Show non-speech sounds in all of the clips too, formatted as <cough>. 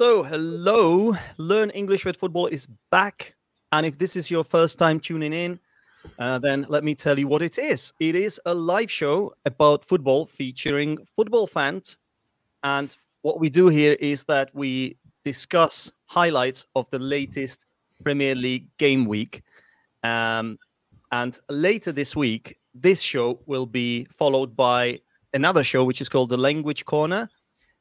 So, hello, Learn English with Football is back. And if this is your first time tuning in, uh, then let me tell you what it is. It is a live show about football featuring football fans. And what we do here is that we discuss highlights of the latest Premier League game week. Um, and later this week, this show will be followed by another show, which is called the Language Corner,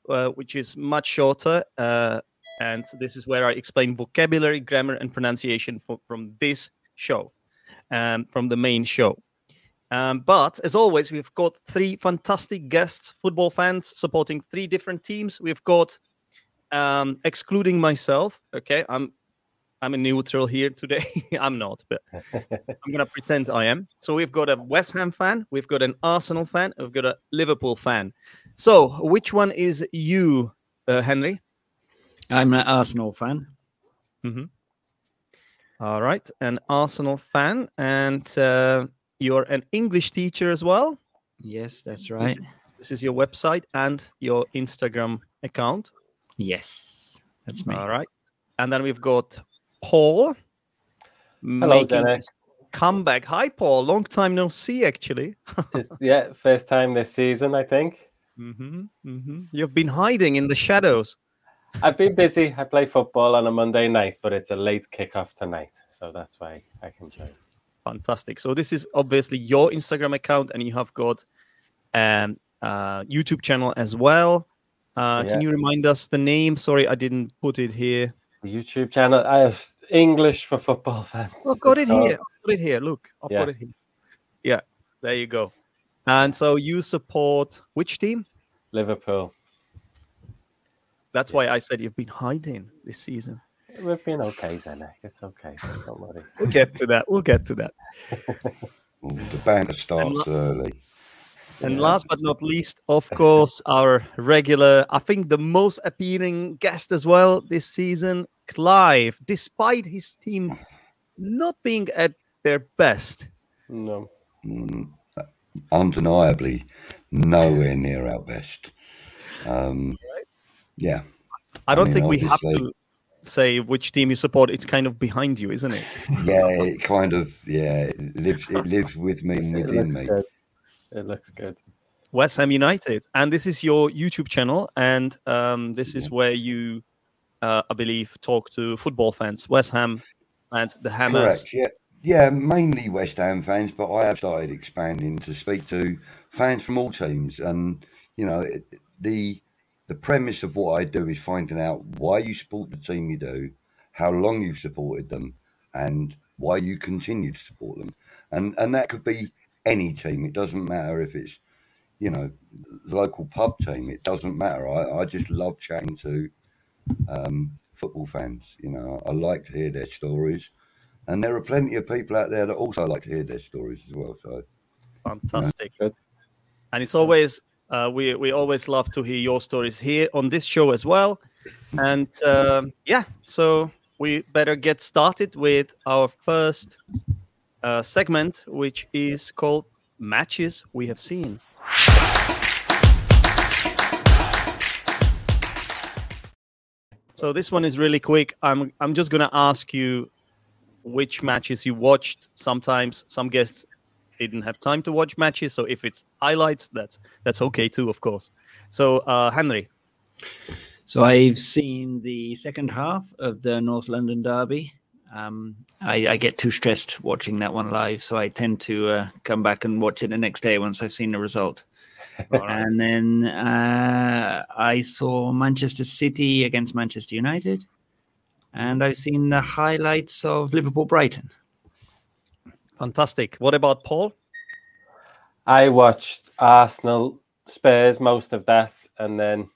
uh, which is much shorter. Uh, and this is where I explain vocabulary, grammar, and pronunciation for, from this show, um, from the main show. Um, but as always, we've got three fantastic guests, football fans supporting three different teams. We've got, um, excluding myself, okay, I'm I'm a neutral here today. <laughs> I'm not, but <laughs> I'm gonna pretend I am. So we've got a West Ham fan, we've got an Arsenal fan, we've got a Liverpool fan. So which one is you, uh, Henry? I'm an Arsenal fan. Mm-hmm. All right, an Arsenal fan, and uh, you're an English teacher as well. Yes, that's right. This, this is your website and your Instagram account. Yes, that's me. All right, and then we've got Paul. Hello, making Dennis. comeback. Hi, Paul. Long time no see, actually. <laughs> Yeah, first time this season, I think. Hmm hmm You've been hiding in the shadows. I've been busy. I play football on a Monday night, but it's a late kickoff tonight, so that's why I can join. Fantastic. So this is obviously your Instagram account, and you have got um uh YouTube channel as well. Uh, Can you remind us the name? Sorry, I didn't put it here. YouTube channel. I have English for football fans. I've got it It's here. I've got it here. Look, I've Yeah. got it here. Yeah, there you go. And so you support which team? Liverpool. That's why I said you've been hiding this season. We've been okay, Zdenek. It's okay. Don't worry. We'll get to that. We'll get to that. Ooh, the banter starts early. And Yeah. last but not least, of course, our regular, I think the most appealing guest as well this season, Clive, despite his team not being at their best. No. Mm, undeniably, nowhere near our best. Um, yeah, I don't mean, think we have to say which team you support. It's kind of behind you, isn't it? yeah, it kind of yeah, it lives it lives with me and within me. good. It looks good. West Ham United. And this is your YouTube channel. And um, this is where you, uh, I believe, talk to football fans, West Ham and the Hammers. Correct. Yeah, yeah, mainly West Ham fans, but I have started expanding to speak to fans from all teams, and you know the the premise of what I do is finding out why you support the team you do, how long you've supported them, and why you continue to support them, and and that could be any team. It doesn't matter if it's you know the local pub team. It doesn't matter. I, I just love chatting to um, football fans. You know, I like to hear their stories. And there are plenty of people out there that also like to hear their stories as well. So Fantastic. Good. And it's always uh, we we always love to hear your stories here on this show as well. And um, yeah, so we better get started with our first uh, segment, which is called matches we have seen. So this one is really quick. I'm I'm just gonna ask you which matches you watched. Sometimes some guests didn't have time to watch matches, so if it's highlights, that's that's okay too, of course. So uh, Henry, So I've seen the second half of the North London Derby. Um, I, I get too stressed watching that one live, so I tend to uh, come back and watch it the next day once I've seen the result. <laughs> all right. And then uh, I saw Manchester City against Manchester United, and I've seen the highlights of Liverpool Brighton. fantastic. What about Paul? I watched Arsenal Spurs most of that, and then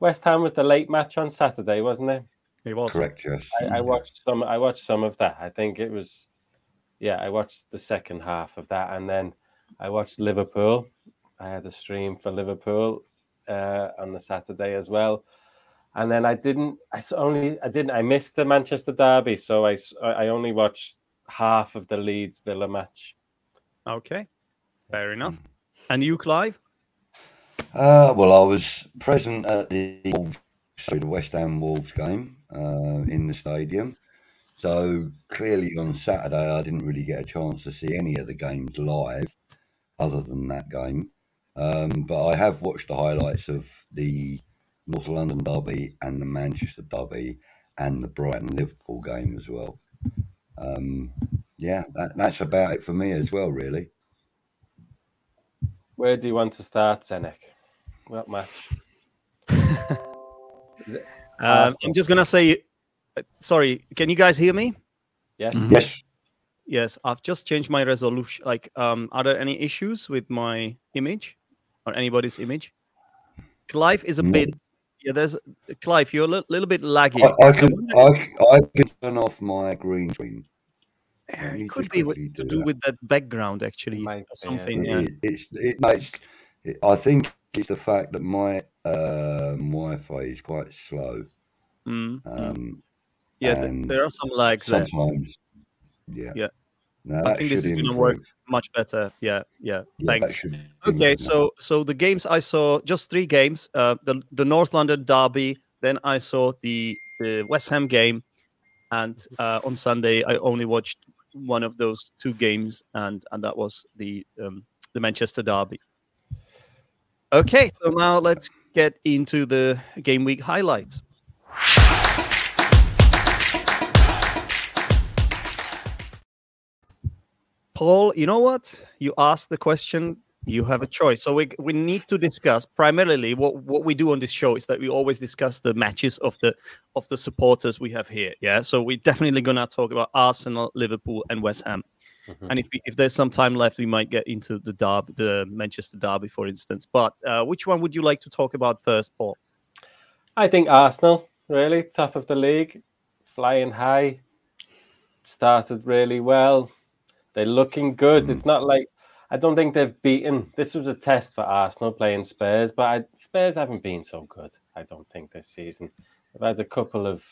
West Ham was the late match on Saturday, wasn't it? It was correct, yes. I, I watched some. I watched some of that. I think it was, yeah. I watched the second half of that, and then I watched Liverpool. I had a stream for Liverpool uh, on the Saturday as well, and then I didn't. I only. I didn't. I missed the Manchester derby, so I I only watched half of the Leeds Villa match. okay. Fair enough. And you, Clive? Uh, well, I was present at the Wolves sorry, the West Ham Wolves game uh, in the stadium. So clearly on Saturday, I didn't really get a chance to see any of the games live, other than that game. Um, but I have watched the highlights of the North London derby and the Manchester derby and the Brighton Liverpool game as well. Um, yeah, that, that's about it for me as well, really. Where do you want to start, Zdenek? What match? <laughs> Um, I'm just gonna say, uh, sorry. Can you guys hear me? Yes. Yes. Yes, I've just changed my resolution. Like, um, are there any issues with my image or anybody's image? Clive is a No. bit. Yeah, there's Clive. You're a li- little bit laggy. I, I can I, I can turn off my green screen. Yeah, it could be with, quickly to do do that. with that background actually, Might or be, yeah. something. It it's it, no, it's it, I think it's the fact that my um, Wi-Fi is quite slow. Mm, mm. Um, yeah, th- there are some lags there. sometimes, yeah, Yeah. No, I think this is gonna work much better. Yeah, yeah. Yeah, Thanks. Okay, so so the games I saw, just three games. Uh, the the North London derby. Then I saw the the West Ham game, and uh, on Sunday I only watched one of those two games, and and that was the um, the Manchester derby. Okay, so now let's get into the game week highlights. Paul, you know what? You asked the question. You have a choice. So we we need to discuss primarily what what we do on this show is that we always discuss the matches of the of the supporters we have here. Yeah. So we're definitely gonna talk about Arsenal, Liverpool, and West Ham. Mhm. And if we, if there's some time left, we might get into the derby, the Manchester derby, for instance. But uh, which one would you like to talk about first, Paul? I think Arsenal, really, top of the league, flying high, started really well. They're looking good. It's not like I don't think they've beaten. This was a test for Arsenal playing Spurs, but I, Spurs haven't been so good. I don't think this season. They've had a couple of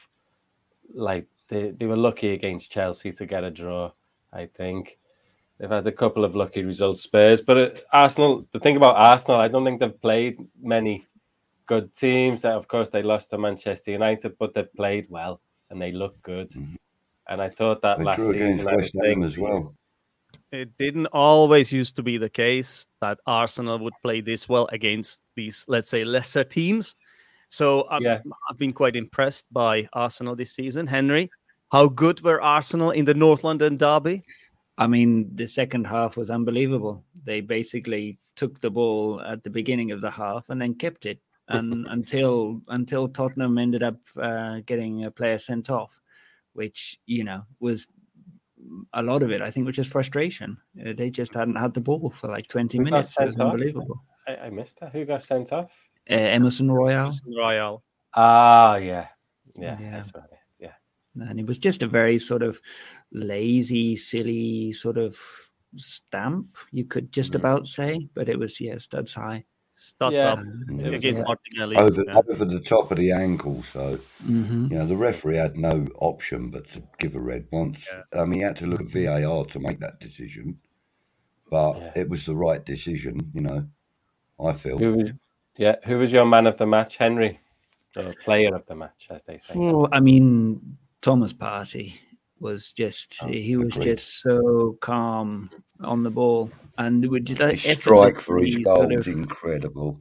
like they, they were lucky against Chelsea to get a draw. I think they've had a couple of lucky results. Spurs, but uh, Arsenal. The thing about Arsenal, I don't think they've played many good teams. Of course they lost to Manchester United, but they've played well and they look good. Mhm. And I thought that They last drew season against West Ham as well. It didn't always used to be the case that Arsenal would play this well against these, let's say, lesser teams. So I'm, Yeah. I've been quite impressed by Arsenal this season. Henry, how good were Arsenal in the North London derby? I mean, the second half was unbelievable. They basically took the ball at the beginning of the half and then kept it, <laughs> and until until Tottenham ended up uh, getting a player sent off, which you know was a lot of it. I think was just frustration. Uh, they just hadn't had the ball for like twenty Who minutes. It was off? unbelievable. I, I missed that. Who got sent off? Uh, Emerson Royale, Royal. Ah, yeah, yeah, Yeah. I. Yeah, and it was just a very sort of lazy, silly sort of stamp. You could just Mm. about say, but it was yeah, studs high. Starts Yeah. up Yeah. against Yeah. Martinelli. Over, yeah. over the top of the ankle, so hmm you know the referee had no option but to give a red once. I mean, he had to look at VAR to make that decision, but Yeah. it was the right decision. You know, I feel. who was? Yeah, who was your man of the match, Henry? The player of the match, as they say. Well, I mean, Thomas Partey was just Oh, he was agreed. just so calm on the ball and would just like, His strike for his goal was incredible.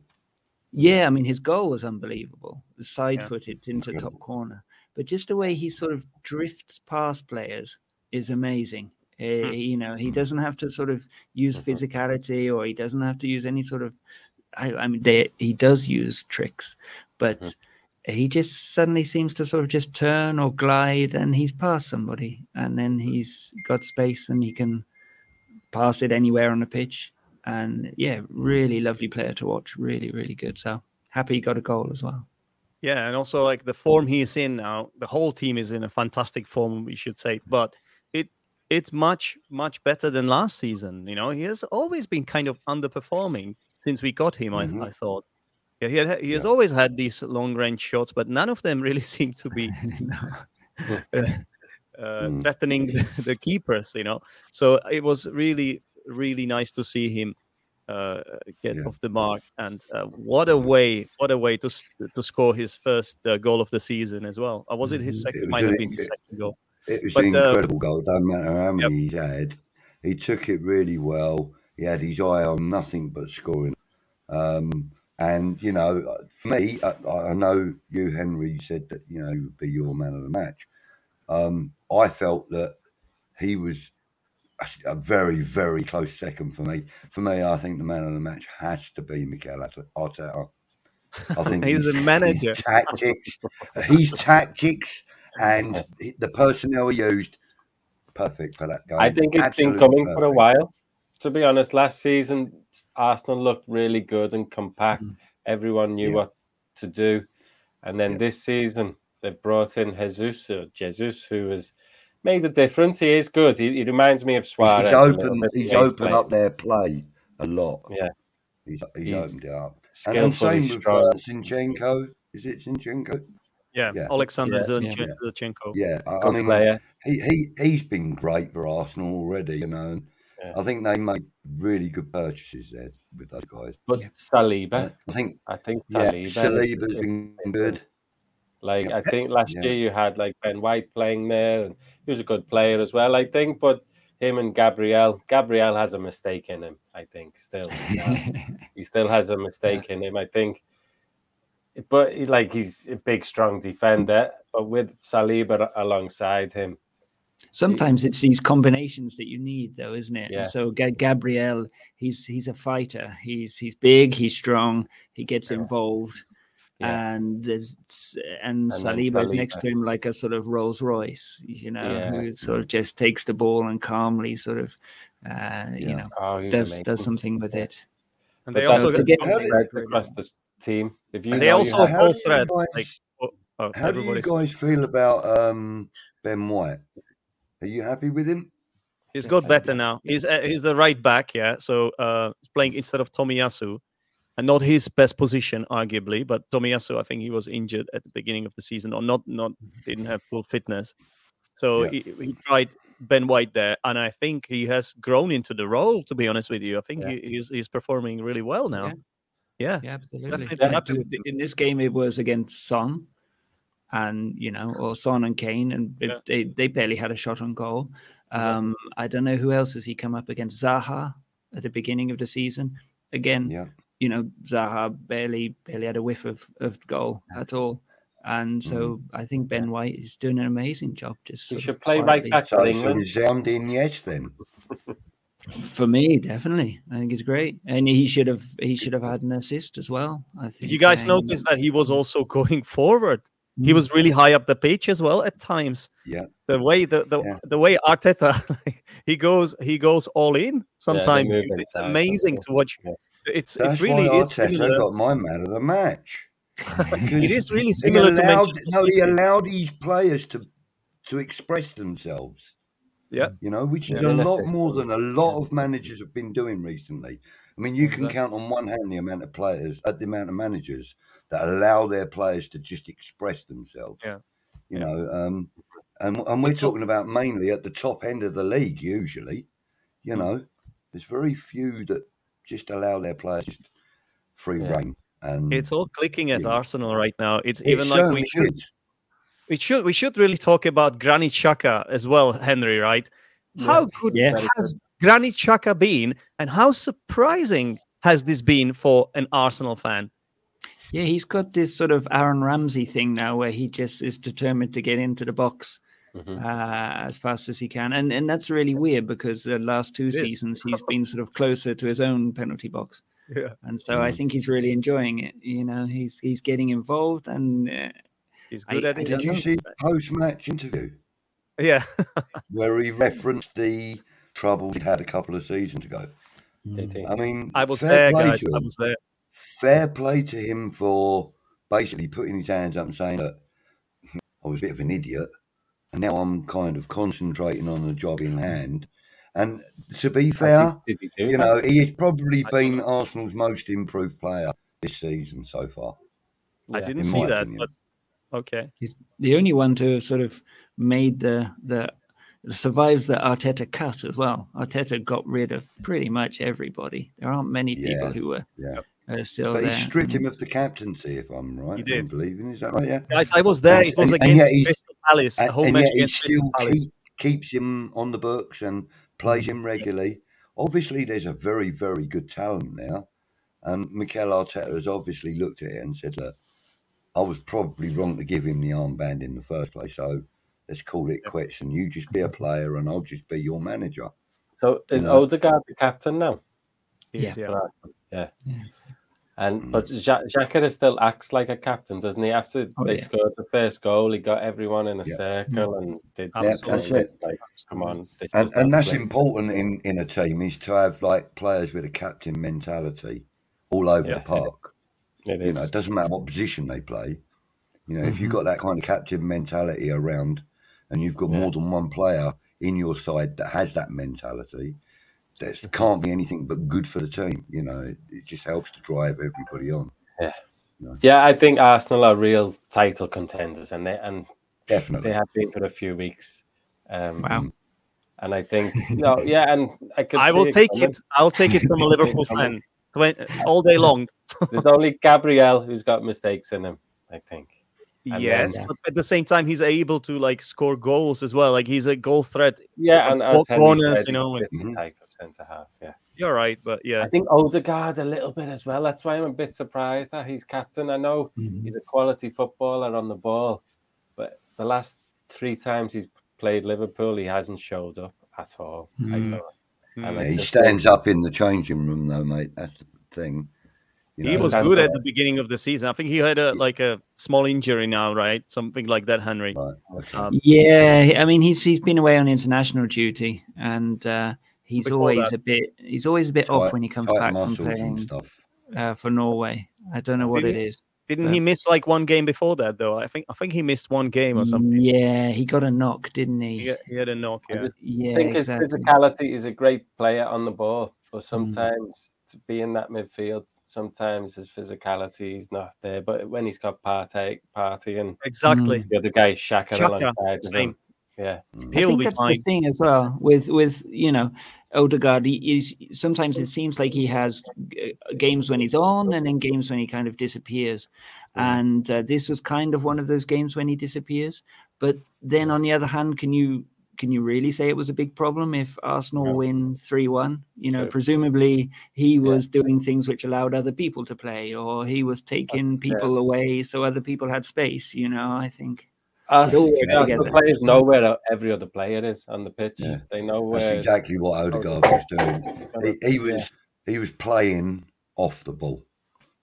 Yeah, I mean his goal was unbelievable. Side footed into Incredible. top corner. But just the way he sort of drifts past players is amazing. Uh, Hmm. You know, he doesn't have to sort of use Mhm. physicality or he doesn't have to use any sort of I, I mean they, he does use tricks, but he just suddenly seems to sort of just turn or glide and he's past somebody and then he's got space and he can pass it anywhere on the pitch and yeah really lovely player to watch really really good so happy he got a goal as well Yeah, and also like the form he's in now, the whole team is in a fantastic form, we should say. But it it's much much better than last season. You know, he has always been kind of underperforming since we got him. Mhm. I, I thought. Yeah, he had, he has always had these long range shots, but none of them really <laughs> seem to be <laughs> <laughs> uh, Mm. threatening the, <laughs> the keepers. You know, so it was really really nice to see him uh, get Yeah. off the mark. And uh, what a way! What a way to to score his first uh, goal of the season as well. Or was it his Mhm. second? It Might have been his it- second goal. It was But, an uh, incredible goal. Don't matter how many he's had. He took it really well. He had his eye on nothing but scoring. Um, and you know, for me, I, I know you, Henry, said that you know he would be your man of the match. Um, I felt that he was a- a very, very close second for me. For me, I think the man of the match has to be Mikel Arte- Arteta. I think <laughs> He's a manager. His tactics, his tactics, and the personnel he used, perfect for that guy. I think it's been Absolutely coming for a while. To be honest, last season Arsenal looked really good and compact. Everyone knew Mm. Yeah. what to do, and then Yeah. this season they've brought in Jesus or Jesus, who has made a difference. He is good. He, he reminds me of Suarez. He's a opened. He's opened up their play a lot. Yeah. he's, he's, He's opened it up. And, skillful. same he's with strong. uh, Zinchenko. Is it Zinchenko? Yeah, Yeah. Alexander Yeah. Zirnche- Yeah. Yeah, I, I mean, player. he, he he's been great for Arsenal already. You know, Yeah. I think they made really good purchases there with those guys. But Saliba, I think I think yeah, Saliba's been good. Like I think last Yeah. year you had like Ben White playing there, and he was a good player as well. I think, but him and Gabriel, Gabriel has a mistake in him. I think still, Uh, <laughs> he still has a mistake in him. I think, but like he's a big, strong defender. But with Saliba alongside him, Sometimes it's these combinations that you need, though, isn't it? Yeah. So Ga- Gabriel, he's he's a fighter. He's he's big. He's strong. He gets Yeah. involved, yeah, and there's and then Saliba is next to him like a sort of Rolls Royce, you know, Yeah. who sort of just takes the ball and calmly sort of, uh, you know, oh, does amazing. does something with it. And But they also to get get- How across the team. If you And they also have- How full do you thread, guys- like, oh, How do you guys feel about um, Ben White? Are you happy with him? He's Yeah, got better now. He's uh, he's the right back, yeah. So uh, he's playing instead of Tomiyasu, and not his best position, arguably. But Tomiyasu, I think he was injured at the beginning of the season, or not not didn't have full fitness. So Yeah. he, he tried Ben White there, and I think he has grown into the role. To be honest with you, I think Yeah. he, he's he's performing really well now. Yeah, Yeah, absolutely. Definitely Like, in- this game, it was against Son, and you know, or Son and Kane, and it- Yeah. they they barely had a shot on goal. Exactly. Um, I don't know who else has he come up against. Zaha at the beginning of the season. Again, Yeah. You know, Zaha barely barely had a whiff of of goal at all. And so Mm-hmm. I think Ben White is doing an amazing job. Just He should of play right back for So, so England. resounding yes then. <laughs> for me. Definitely, I think he's great, and he should have he should have had an assist as well. I think. Did you guys um, notice that he was also <laughs> going forward? He Mm. was really high up the pitch as well at times. Yeah. The way the the, Yeah. the way Arteta <laughs> he goes he goes all in. Sometimes move it's amazing to watch. Yeah. It's That's it really why is Arteta similar. got my man of the match. <laughs> It is really He similar to allowed, Manchester no, he allowed his players to to express themselves. Yeah. You know, which is Yeah, a lot more than a lot yeah. of managers have been doing recently. I mean, you can Exactly. count on one hand the amount of players, uh, the amount of managers that allow their players to just express themselves. Yeah. You Yeah. know, um, and and we're It's all- talking about mainly at the top end of the league. Usually, you Mm. know, there's very few that just allow their players just free Yeah. reign. And It's all clicking at Yeah. Arsenal right now. It's it even like we should is. we should we should really talk about Granit Xhaka as well, Henry. Right? How good Yeah. Has Granit Xhaka been, and how surprising has this been for an Arsenal fan? Yeah, he's got this sort of Aaron Ramsey thing now, where he just is determined to get into the box Mhm. uh, as fast as he can, and and that's really weird because the last two It is. seasons he's <laughs> been sort of closer to his own penalty box, Yeah, and so I Mm. think he's really enjoying it. You know, he's he's getting involved, and uh, he's I- good at it. Did you know. see the post-match interview Yeah, <laughs> where he referenced the troubles he had a couple of seasons ago? Did he? I mean, I was there, guys. I was there. Fair play to him for basically putting his hands up and saying that I was a bit of an idiot, and now I'm kind of concentrating on the job in hand. And to be fair, Did he do you that? know, he has probably been Arsenal's most improved player this season so far. I Yeah. didn't see that, opinion. but okay. he's the only one to have sort of made the the survived the Arteta cut as well. Arteta got rid of pretty much everybody. There aren't many people Yeah, who were yeah. Uh, still But there. he stripped him of the captaincy, if I'm right. He if I'm did. believing. Is that right? Yeah. Guys, I was there. And- It was and- and against yet he's- Crystal Palace. A whole and match yet he against still Crystal Palace. keep, keeps him on the books and plays him regularly. Obviously, there's a very, very good talent now. And Mikel Arteta has obviously looked at it and said, look, I was probably wrong to give him the armband in the first place. So let's call it quits. And you just be a player and I'll just be your manager. So is know. Odegaard the captain now? Yes, Yeah. yeah. Yeah. Yeah. And Mm. but Ja- Xhaka still acts like a captain, doesn't he? After Oh, they yeah. scored the first goal, he got everyone in a Yeah. circle and did Yeah, that's it. like, come on, this And, and that's slip. important in, in a team is to have like players with a captain mentality all over Yeah, the it park. It You is. know, it doesn't matter what position they play. You know, if Mhm. you've got that kind of captain mentality around and you've got Yeah. more than one player in your side that has that mentality, that can't be anything but good for the team. You know, it, it just helps to drive everybody on. Yeah, Yeah, I think Arsenal are real title contenders, and they and Definitely. they have been for a few weeks. Um, Wow. And I think <laughs> no, yeah, and I could. I see will take coming. it. I'll take it from a Liverpool <laughs> fan all day long. <laughs> There's only Gabriel who's got mistakes in him. I think. And yes, then- but at the same time, he's able to like score goals as well. Like he's a goal threat. Yeah, and Four as Henry corners, you know, he's a different centre half. Yeah. You're right, but yeah, I think Odegaard a little bit as well. That's why I'm a bit surprised that he's captain. I know Mhm. he's a quality footballer on the ball, but the last three times he's played Liverpool, he hasn't showed up at all. I Mm. thought. And. I Yeah, he just stands up in the changing room, though, mate. That's the thing. You he was good at the beginning of the season. I think he had a like a small injury now, right? Something like that, Henry. Right, okay. Um, Yeah, I mean he's he's been away on international duty, and uh, he's Before always that- a bit he's always a bit Tight- off when he comes back from playing stuff. uh, for Norway. I don't know what Did it he? is. Didn't Yeah. he miss like one game before that though? I think I think he missed one game or something. Yeah, he got a knock, didn't he? He, he had a knock. I Yeah. just Yeah, think exactly. his physicality is a great player on the ball, but Mm. sometimes to be in that midfield, sometimes his physicality is not there. But when he's got Partey, Partey and Exactly. the other guy Shaka Xhaka, alongside same. him, yeah, Mm. I He'll think be that's fine. the thing as well with with you know Odegaard. He is sometimes it seems like he has uh, games when he's on and then games when he kind of disappears. And uh, this was kind of one of those games when he disappears. But then on the other hand, can you can you really say it was a big problem if Arsenal No. win three one? You know, True. presumably he was doing things which allowed other people to play, or he was taking people away so other people had space. You know, I think. Arsenal, work Arsenal players know where every other player is on the pitch. Yeah. They know That's exactly what Odegaard was doing. He, he was he was playing off the ball.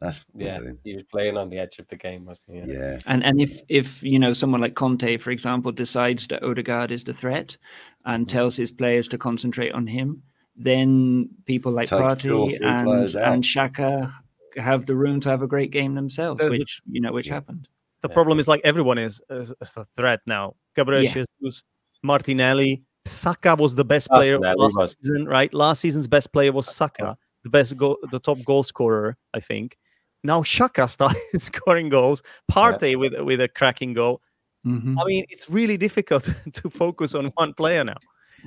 That's what Yeah, doing. he was playing on the edge of the game, wasn't he? Yeah. And and if if you know someone like Conte, for example, decides that Odegaard is the threat and Mm-hmm. tells his players to concentrate on him, then people like Takes two or Partey three and and Xhaka have the room to have a great game themselves, There's a- which you know which Yeah. happened. The Yeah. problem is like everyone is is, is a threat now. Gabriel Yeah. Jesus, Martinelli, Saka was the best player last was. season, right? Last season's best player was Saka, the best goal, the top goal scorer, I think. Now Xhaka <laughs> started scoring goals. Partey with with a cracking goal. Mhm. I mean, it's really difficult <laughs> to focus on one player now.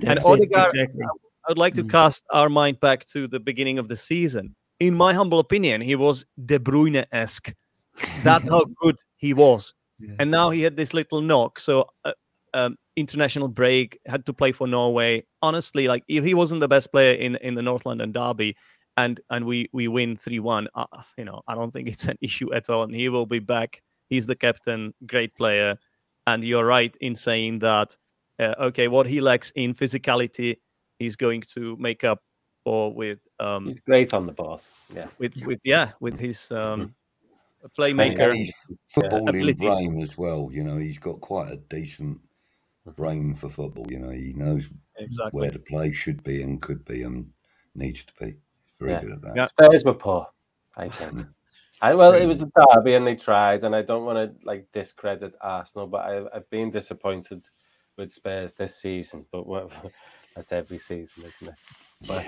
And That's it, Odegaard- exactly. I'd like to Mm. cast our mind back to the beginning of the season. In my humble opinion, he was De Bruyne esque. That's how good he was. Yeah. And now he had this little knock. So, uh, um, international break, had to play for Norway. Honestly, like if he wasn't the best player in in the North London derby, and and we we win three one, uh, you know, I don't think it's an <laughs> issue at all. And he will be back. He's the captain, great player. And you're right in saying that. Uh, okay, what he lacks in physicality, he's going to make up for with um He's great on the ball. Yeah. with with yeah with his um And, playmaker. and his footballing abilities. brain as well. You know, he's got quite a decent mm-hmm. brain for football. You know, he knows Exactly. where the play should be and could be and needs to be. Very Yeah. good at that. Yeah. Spurs were poor, I think. <laughs> I, well, it was a derby and they tried, and I don't want to like discredit Arsenal, but I, I've been disappointed with Spurs this season. But what, <laughs> that's every season, isn't it? But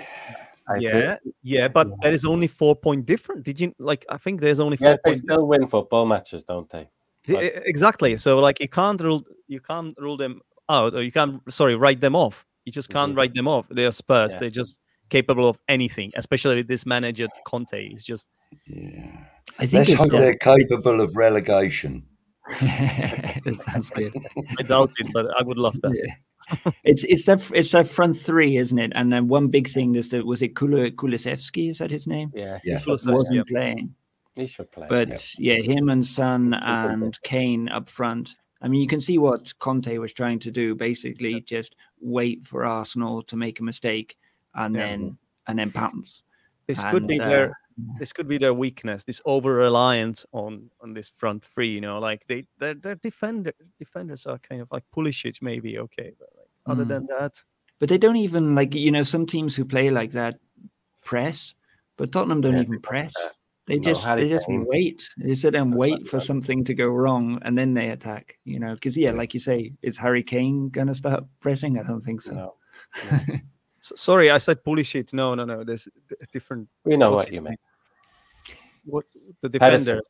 I yeah, think- yeah, but there is only four point different. Did you like? I think there's only yeah, four they point. still win football matches, don't they? Di- Exactly. So like you can't rule you can't rule them out, or you can't. Sorry, write them off. You just can't write them off. They are Spurs. Yeah. They're just capable of anything, especially with this manager Conte. Is just Yeah. I think Let's it's hope they're capable of relegation. <laughs> that sounds good. <laughs> I doubt it, but I would love that. Yeah. It's it's that it's that front three, isn't it? And then one big thing is that was it Kul- Kulusevski? Is that his name? Yeah, Yeah. Kulusevski, Wasn't yeah. playing, he should play. but yeah, him and Son He's still pretty good. and Kane up front. I mean, you can see what Conte was trying to do. Basically, just wait for Arsenal to make a mistake and Yeah. then and then pounce. This could be uh, their this could be their weakness. This over reliance on on this front three. You know, like they their their defender defenders are kind of like Pulisic, maybe okay, but like other Mm. than that, But they don't even like you know some teams who play like that press, but Tottenham don't Yeah, even press. press. They No, just they just Kane- wait. They sit and wait for something to go wrong and then they attack. You know, because yeah, like you say, is Harry Kane gonna start pressing? I don't think so. no, <laughs> S- sorry, I said Pulisic. No, no, no. There's a different. we know what you mean. What the Pedersen. defender?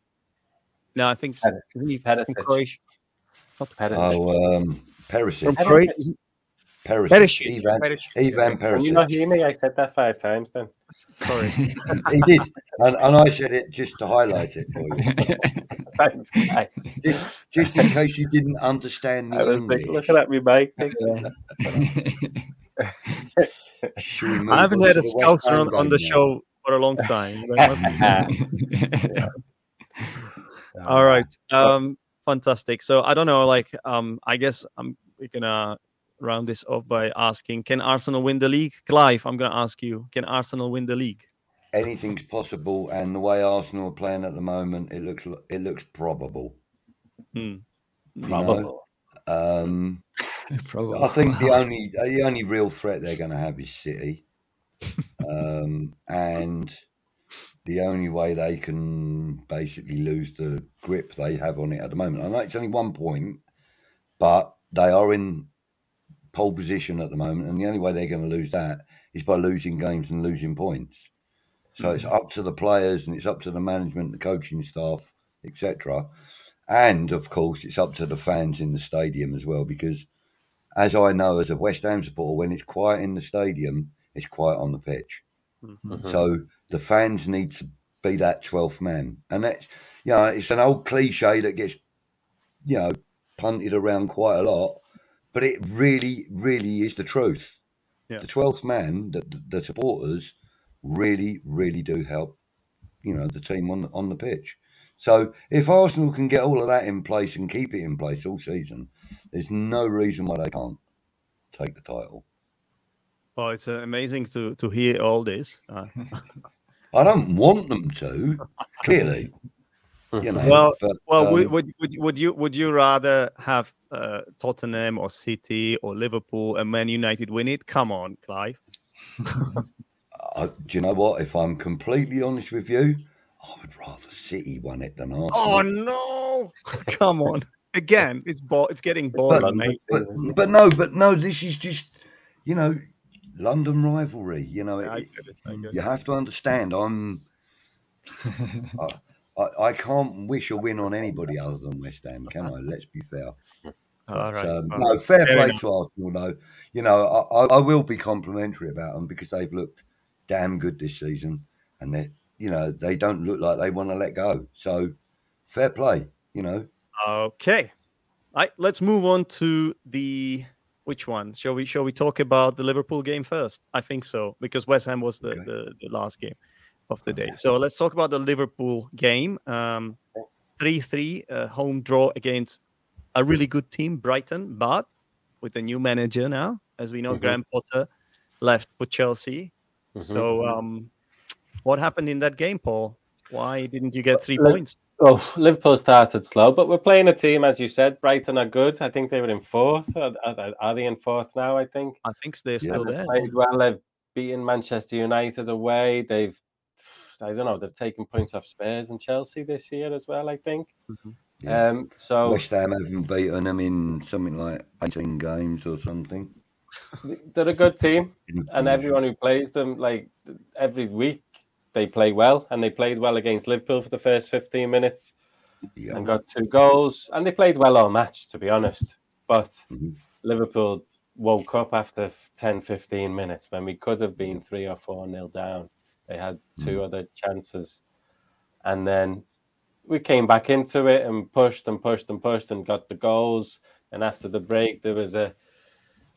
No, I think Pedersen. isn't he from Perisic. Croatia? Not Perisic. Oh, um, Perisic. From Perisic. Croatia. Isn't- Perisic. Perisic. Ivan, Perisic. Ivan Can you not hear me? I said that five times then. Sorry. <laughs> He did. And, and I said it just to highlight it for you. Thanks, guy. Just, just in case you didn't understand I the was like, English. looking at me, Mike. think, <laughs> Should we move I haven't on had a the scouser on, on the now? show for a long time. <laughs> That must be- All right. Um, fantastic. So I don't know, like, um, I guess I'm we're gonna round this off by asking, can Arsenal win the league? Clive, I'm gonna ask you, can Arsenal win the league? Anything's possible, and the way Arsenal are playing at the moment, it looks it looks probable. Hmm. you know? Um, <laughs> Probably. I think the <laughs> only the only real threat they're going to have is City, um, and the only way they can basically lose the grip they have on it at the moment. I know it's only one point, but they are in pole position at the moment, and the only way they're going to lose that is by losing games and losing points. So it's up to the players and it's up to the management, the coaching staff, etc. And of course, it's up to the fans in the stadium as well, because as I know as a West Ham supporter, when it's quiet in the stadium, it's quiet on the pitch. Mhm. So the fans need to be that 12th man. And that's, you know, it's an old cliche that gets, you know, punted around quite a lot, but it really, really is the truth. Yeah. The 12th man, the, the supporters really, really do help, you know, the team on, on the pitch. So if Arsenal can get all of that in place and keep it in place all season, there's no reason why they can't take the title. Well, it's uh, amazing to to hear all this. Uh, <laughs> I don't want them to, clearly. <laughs> You know, Well- but, well, would, um, would would would you would you rather have uh, Tottenham or City or Liverpool and Man United win it? Come on, Clive. I, do you know what? If I'm completely honest with you, I would rather City won it than Arsenal. Oh no! <laughs> Come on. Again, it's bo- it's getting boring, but, mate. but, but no, but no, this is just, you know, London rivalry. You know, I it, get it, it. you have to understand. I'm, <laughs> I, I, I can't wish a win on anybody other than West Ham, can I? Let's be fair. <laughs> All But, right. um, well, no, fair fair play enough. to Arsenal, though. You know, I, I, I will be complimentary about them because they've looked damn good this season, and they, you know, they don't look like they want to let go. So, fair play. You know, Okay. Right, let's move on to the which one? Shall we shall we talk about the Liverpool game first? I think so, because West Ham was the, Okay. the, the last game of the day. So let's talk about the Liverpool game. Um 3-3 uh, home draw against a really good team, Brighton, but with a new manager now. As we know, Mhm. Graham Potter left for Chelsea. Mhm. So um what happened in that game, Paul? Why didn't you get three Look, points? Oh, Liverpool started slow, but we're playing a team, as you said. Brighton are good. I think they were in fourth. Are, are- are they in fourth now? I think. I think they're still there. played well. They've beaten Manchester United away. They've, I don't know, they've taken points off Spurs and Chelsea this year as well. I think. Yeah. Um, so West Ham haven't beaten them in something like 18 games or something. <laughs> they're a good team, and everyone who plays them, like every week, they play well, and they played well against Liverpool for the first fifteen minutes. Yeah. and got two goals. And they played well all match, to be honest. But Mhm. Liverpool woke up after 10, 15 minutes when we could have been three or four nil down. They had two mm. other chances. And then we came back into it and pushed and pushed and pushed and got the goals. And after the break, there was a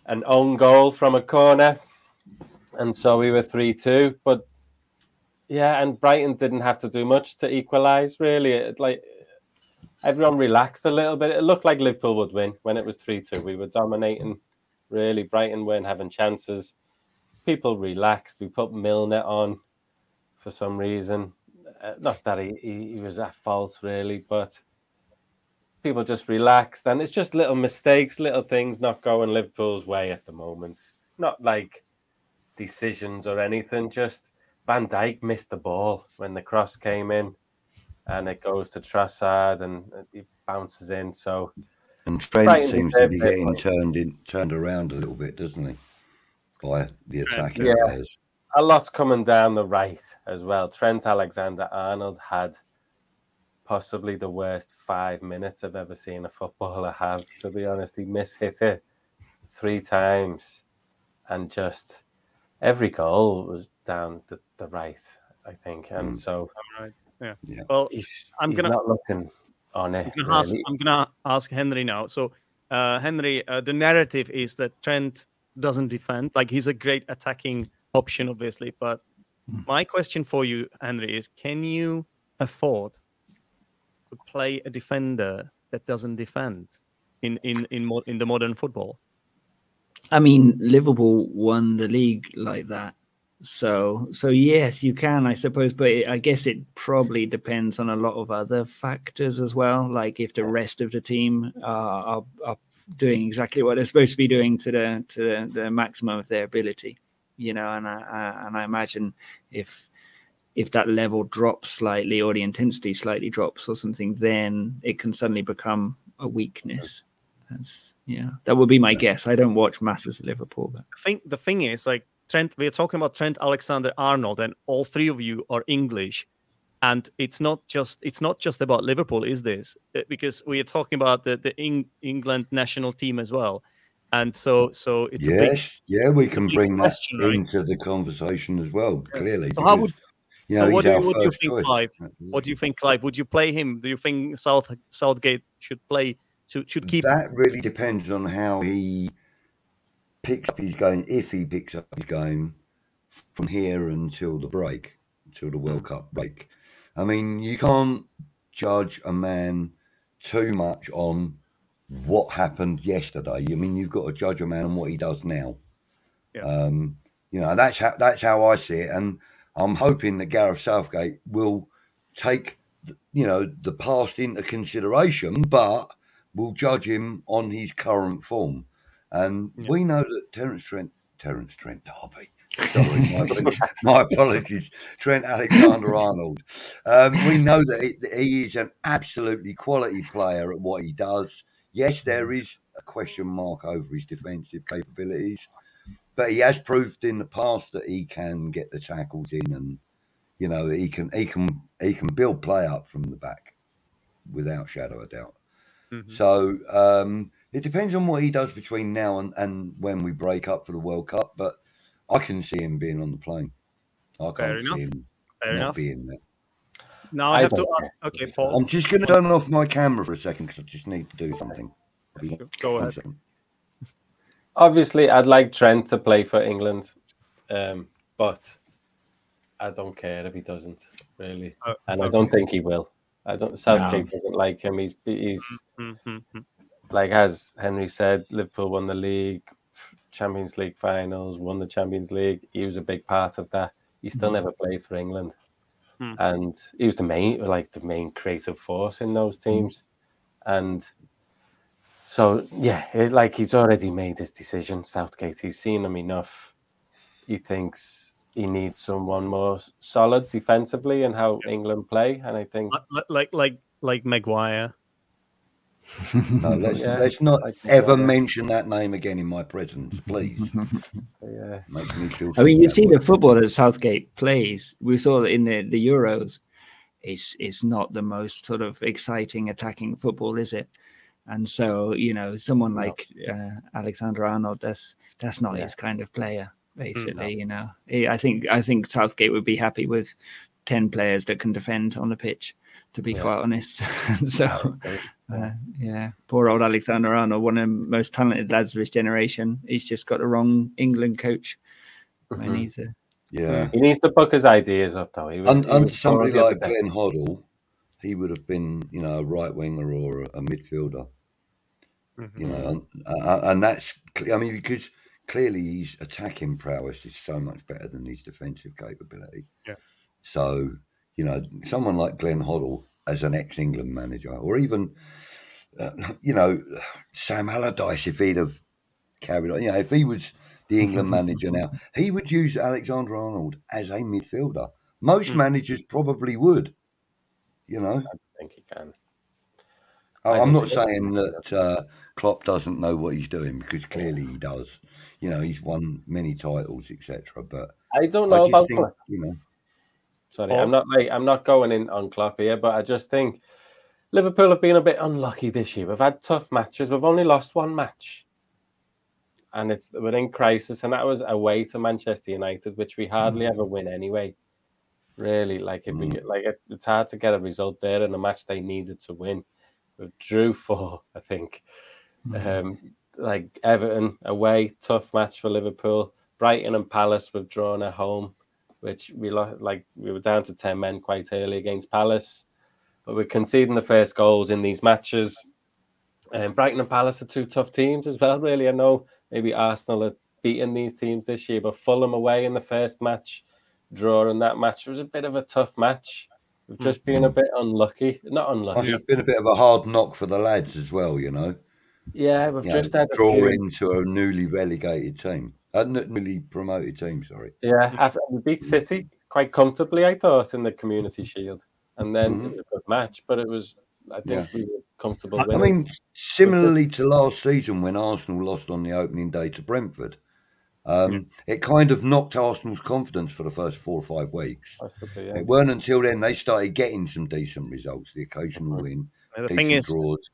an own goal from a corner. And so we were 3 2. But yeah, and Brighton didn't have to do much to equalise, really. It, like everyone relaxed a little bit. It looked like Liverpool would win when it was 3 2. We were dominating, really. Brighton weren't having chances. People relaxed. We put Milner on for some reason. Uh, not that he, he, he was at fault, really, but people just relaxed. And it's just little mistakes, little things not going Liverpool's way at the moment. Not like decisions or anything, just Van Dijk missed the ball when the cross came in and it goes to Trossard and he bounces in. So And Trent Brighton seems to be getting turned in, turned around a little bit, doesn't he? By the attacking Yeah. players. A lot's coming down the right as well. Trent Alexander Arnold had possibly the worst five minutes I've ever seen a footballer have, to be honest. He mishit it three times and just every goal was down the, the right, I think. And Mm. so Right. Yeah. Yeah. Well, he's, I'm he's gonna- not looking on it. I'm gonna ask. I'm gonna ask Henry now. So, uh, Henry, uh, the narrative is that Trent doesn't defend. Like he's a great attacking option, obviously. But hmm. my question for you, Henry, is: Can you afford to play a defender that doesn't defend in in in mo- in the modern football? I mean, Liverpool won the league like that. So, so yes, you can, I suppose, but it, I guess it probably depends on a lot of other factors as well. Like if the rest of the team are, are, are doing exactly what they're supposed to be doing to the to the, the maximum of their ability, you know. And I, I and I imagine if if that level drops slightly or the intensity slightly drops or something, then it can suddenly become a weakness. That's, yeah, that would be my guess. I don't watch masses of Liverpool, but I think the thing is like Trent. We're talking about Trent Alexander Arnold, and all three of you are English. And it's not just it's not just about Liverpool, is this? Uh, Because we are talking about the the Eng- England national team as well, and so so it's a big yes, yeah, we can bring that right? into the conversation as well. Clearly, So how would- you so what do you- what do you think, choice. Clive? What do you think, Clive? Would you play him? Do you think South Southgate should play should should keep? That really depends on how he picks up his game. If he picks up his game from here until the break, until the World Cup break. I mean, you can't judge a man too much on what happened yesterday. I mean, you've got to judge a man on what he does now. Yeah. Um, you know, that's how that's how I see it, and I'm hoping that Gareth Southgate will take you know the past into consideration, but will judge him on his current form. And Yeah. we know that Terence Trent, Terence Trent D'Arby, sorry, my, <laughs> my apologies, Trent Alexander Arnold. Um, we know that he, that he is an absolutely quality player at what he does. Yes, there is a question mark over his defensive capabilities, but he has proved in the past that he can get the tackles in, and you know he can he can he can build play up from the back without shadow of doubt. Mhm. So um, it depends on what he does between now and, and when we break up for the World Cup. But I can see him being on the plane. I can't Fair see enough. him Fair not enough. being there. Now I, I have to don't ask. Okay, Paul, I'm just going to turn off my camera for a second because I just need to do something. go ahead. Obviously, I'd like Trent to play for England, um, but I don't care if he doesn't really, Uh, and I don't think he will. I don't. Southgate doesn't like him. He's he's Mhm, mhm. like as Henry said, Liverpool won the league, Champions League finals, won the Champions League. He was a big part of that. He still never played for England, Hmm. and he was the main, like the main creative force in those teams. And so, yeah, it, like he's already made his decision. Southgate, he's seen him enough. He thinks he needs someone more solid defensively and how England play, and I think Li- li- like like like Maguire. No, <laughs> let's Yeah, let's not ever go there. mention that name again in my presence, please. <laughs> yeah, Makes me feel. I mean, you see bad. the football that Southgate plays. We saw it in the, the Euros. It's it's not the most sort of exciting attacking football, is it? And so, you know, someone like uh, Alexander Arnold, that's that's not Yeah. his kind of player, basically. no. You know, I think I think Southgate would be happy with ten players that can defend on the pitch. To be Yeah. quite honest, <laughs> so uh, yeah, poor old Alexander Arnold, one of the most talented lads of his generation. He's just got the wrong England coach. And Mhm. he's a Yeah. He needs to book his ideas up, though. He was, And, he and was somebody like. Glenn Hoddle, he would have been, you know, a right winger or a, a midfielder. You know, and, uh, and that's, I mean, because clearly his attacking prowess is so much better than his defensive capability. Yeah. So, you know, someone like Glenn Hoddle as an ex England manager, or even, uh, you know, Sam Allardyce, if he'd have carried on, you know, if he was the England <laughs> manager now, he would use Alexander Arnold as a midfielder. Most Mm. managers probably would, you know. I think he can. I- I I'm not saying that uh, Klopp doesn't know what he's doing because clearly he does. You know, he's won many titles, etc. But I don't know just about. think, you know, Sorry, Paul? I'm not like I'm not going in on Klopp here, but I just think Liverpool have been a bit unlucky this year. We've had tough matches. We've only lost one match, and it's we're in crisis. And that was away to Manchester United, which we hardly ever win anyway. Really, like if we Mm. get, like it, it's hard to get a result there in a match they needed to win. We drew four, I think. Um, like Everton away, tough match for Liverpool. Brighton and Palace we've drawn at home, which we lo- like we were down to ten men quite early against Palace, but we're conceding the first goals in these matches. And Brighton and Palace are two tough teams as well. Really, I know maybe Arsenal are beating these teams this year, but Fulham away in the first match, draw drawing that match was a bit of a tough match. We've just been a mm-hmm. bit unlucky, not unlucky. It's been a bit of a hard knock for the lads as well. You know, Yeah, we've You know, just had a draw few. into a newly relegated team, a n- newly promoted team. Sorry. Yeah, after we beat City quite comfortably, I thought, in the Community Shield, and then Mhm. it was a good match. But it was, I think, Yeah. we were comfortable I winning. mean, similarly to last season when Arsenal lost on the opening day to Brentford, um, it kind of knocked Arsenal's confidence for the first four or five weeks. Possibly, yeah. It weren't until then they started getting some decent results, the occasional Mhm. win, the decent thing is, draws.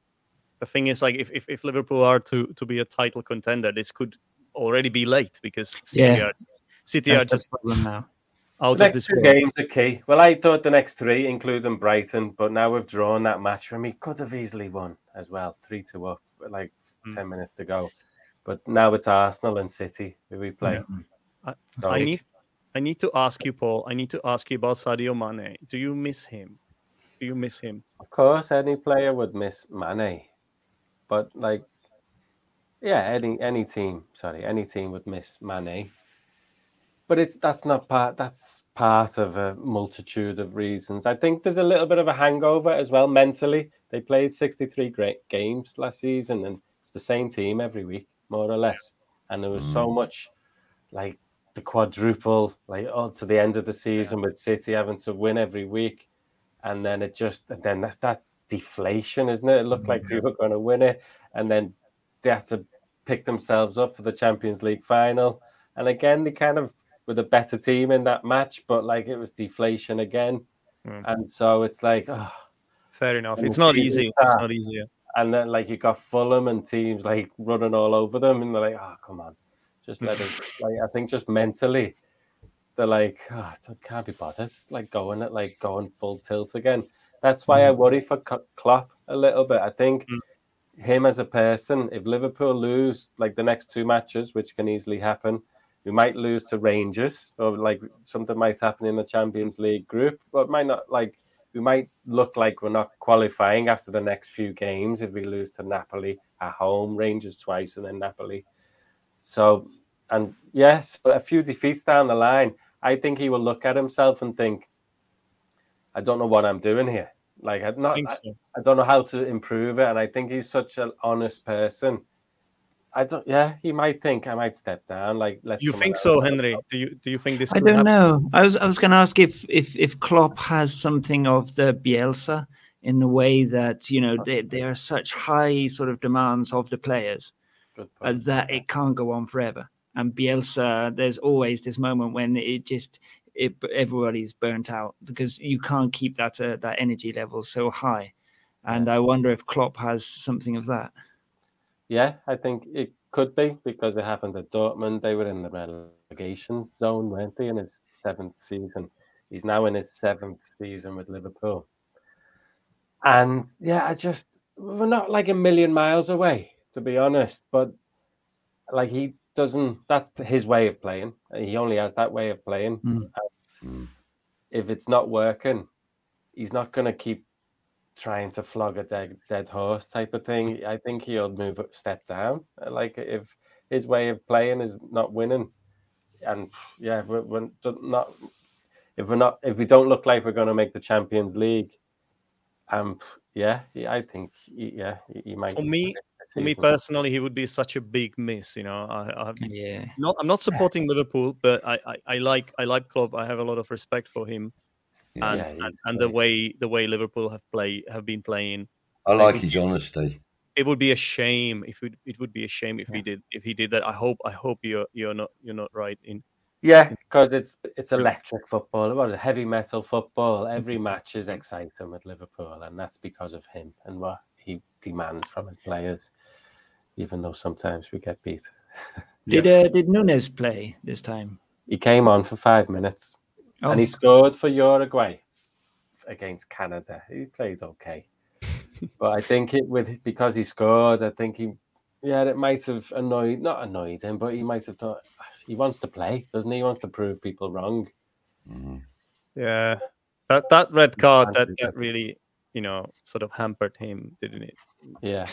The thing is, like, if, if, if Liverpool are to, to be a title contender, this could already be late because City Yeah. are just, City That's are just problem now. out The of next this two world. games are key. Well, I thought the next three, including Brighton, but now we've drawn that match from me. Could have easily won as well, three to up, like Mm. ten minutes to go. But now it's Arsenal and City who we play. I, I need, I need to ask you, Paul. I need to ask you about Sadio Mane. Do you miss him? Do you miss him? Of course, any player would miss Mane, but like, yeah, any any team, sorry, any team would miss Mane. But it's that's not part. That's part of a multitude of reasons. I think there's a little bit of a hangover as well mentally. They played 63 great games last season, and the same team every week, more or less. And there was so mm. much, like the quadruple, like all to the end of the season with City having to win every week and then it just and then that, that's deflation, isn't it? It looked like we were going to win it, and then they had to pick themselves up for the Champions League final, and again they kind of were the better team in that match, but like it was deflation again, Mm. and so it's like, oh, Fair enough. It's not easy. It's not easy. and then like you got Fulham and teams like running all over them, and they're like, oh come on, just let us. <laughs> Like I think just mentally, they're like, oh, it can't be bothered. It's like going at like going full tilt again. That's why I worry for Klopp a little bit. I think Mm. him as a person, if Liverpool lose like the next two matches, which can easily happen, we might lose to Rangers, or like something might happen in the Champions League group, but might not like we might look like we're not qualifying after the next few games if we lose to Napoli at home, Rangers twice, and then Napoli. So, and yes, but a few defeats down the line, I think he will look at himself and think, I don't know what I'm doing here. Like, I'm I not, think I, so. I don't know how to improve it. And I think he's such an honest person. I don't, yeah, he might think I might step down. Like, let You think so, do it. Henry? Do you do you think this? I don't happen? know. I was I was going to ask if if if Klopp has something of the Bielsa in the way that you know there there are such high sort of demands of the players uh, that it can't go on forever. And Bielsa, there's always this moment when it just it everybody's burnt out because you can't keep that uh, that energy level so high. and I wonder if Klopp has something of that. Yeah, I think it could be because it happened at Dortmund. They were in the relegation zone, weren't they, in his seventh season? He's now in his seventh season with Liverpool. And yeah, I just, we're not like a million miles away, to be honest. But like he doesn't, that's his way of playing. He only has that way of playing. Mm. If it's not working, he's not going to keep trying to flog a dead, dead horse type of thing. I think he'll move a step down. Like if his way of playing is not winning, and yeah, we're, we're not. If we're not, if we don't look like we're going to make the Champions League, um, yeah, I think, yeah, he might. For me, for me personally, he would be such a big miss. You know, I, I Yeah. not, I'm not <laughs> supporting Liverpool, but I, I, I like, I like Klopp. I have a lot of respect for him, and Yeah, and, and the way the way Liverpool have play have been playing. I like would- his honesty. It would be a shame if it, it would be a shame if he did if he did that. I hope I hope you're you're not you're not right in Yeah, because it's it's electric football. What is it? Heavy metal football. Mm-hmm. Every match is exciting with Liverpool, and that's because of him and what he demands from his players. Even though sometimes we get beat, <laughs> Did uh, did Nunez play this time? he came on for five minutes Oh, and he scored for Uruguay against Canada. He played okay, <laughs> but I think it with because he scored, I think he, yeah, it might have annoyed not annoyed him, but he might have thought he wants to play, doesn't he? He wants to prove people wrong. Mhm. yeah that that red card that, that really you know sort of hampered him, didn't it? <laughs> Yeah,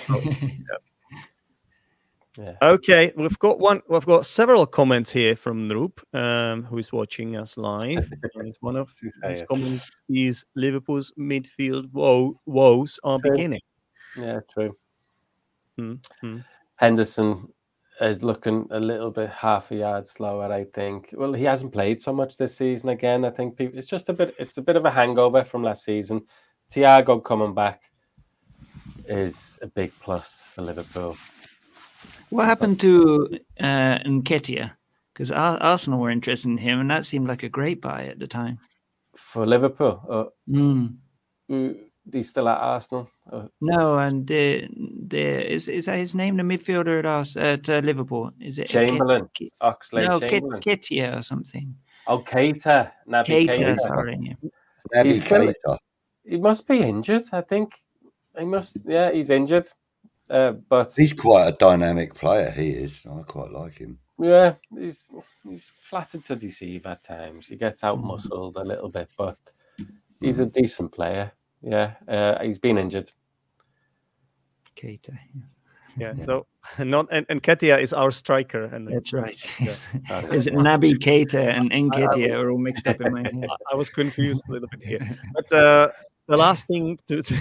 yeah. Okay, we've got one. We've got several comments here from Noop, um, who is watching us live. <laughs> and one of his comments is Liverpool's midfield woe, woes are True. beginning. Yeah, true. Hmm, hmm. Henderson is looking a little bit half a yard slower. I think. Well, he hasn't played so much this season. Again, I think people, it's just a bit. It's a bit of a hangover from last season. Thiago coming back is a big plus for Liverpool. what happened to uh, Nketiah? Because Arsenal were interested in him, and that seemed like a great buy at the time. For Liverpool, uh, Mm. he's still at Arsenal. Uh, No, and the, the is is that his name? The midfielder at Ars- at uh, Liverpool is it Chamberlain, Ke- Oxlade no, Ke- Chamberlain. Ketia or something. oh, Keita, Naby Keita, Keita. sorry. yeah. Naby He's still- Keita. He must be injured. I think he must. Yeah, he's injured. Uh, but He's quite a dynamic player. He is. I quite like him. Yeah, he's he's flattered to deceive at times. He gets out muscled a little bit, but he's a decent player. Yeah, uh, he's been injured. Keita. Yeah, Yeah. no, not and, and Ketia is our striker, and That's right. Uh, <laughs> Is it Naby Keita and Nketiah are all mixed up in my <laughs> head? I, I was confused a little bit here. <laughs> But uh, the last thing <laughs> to to,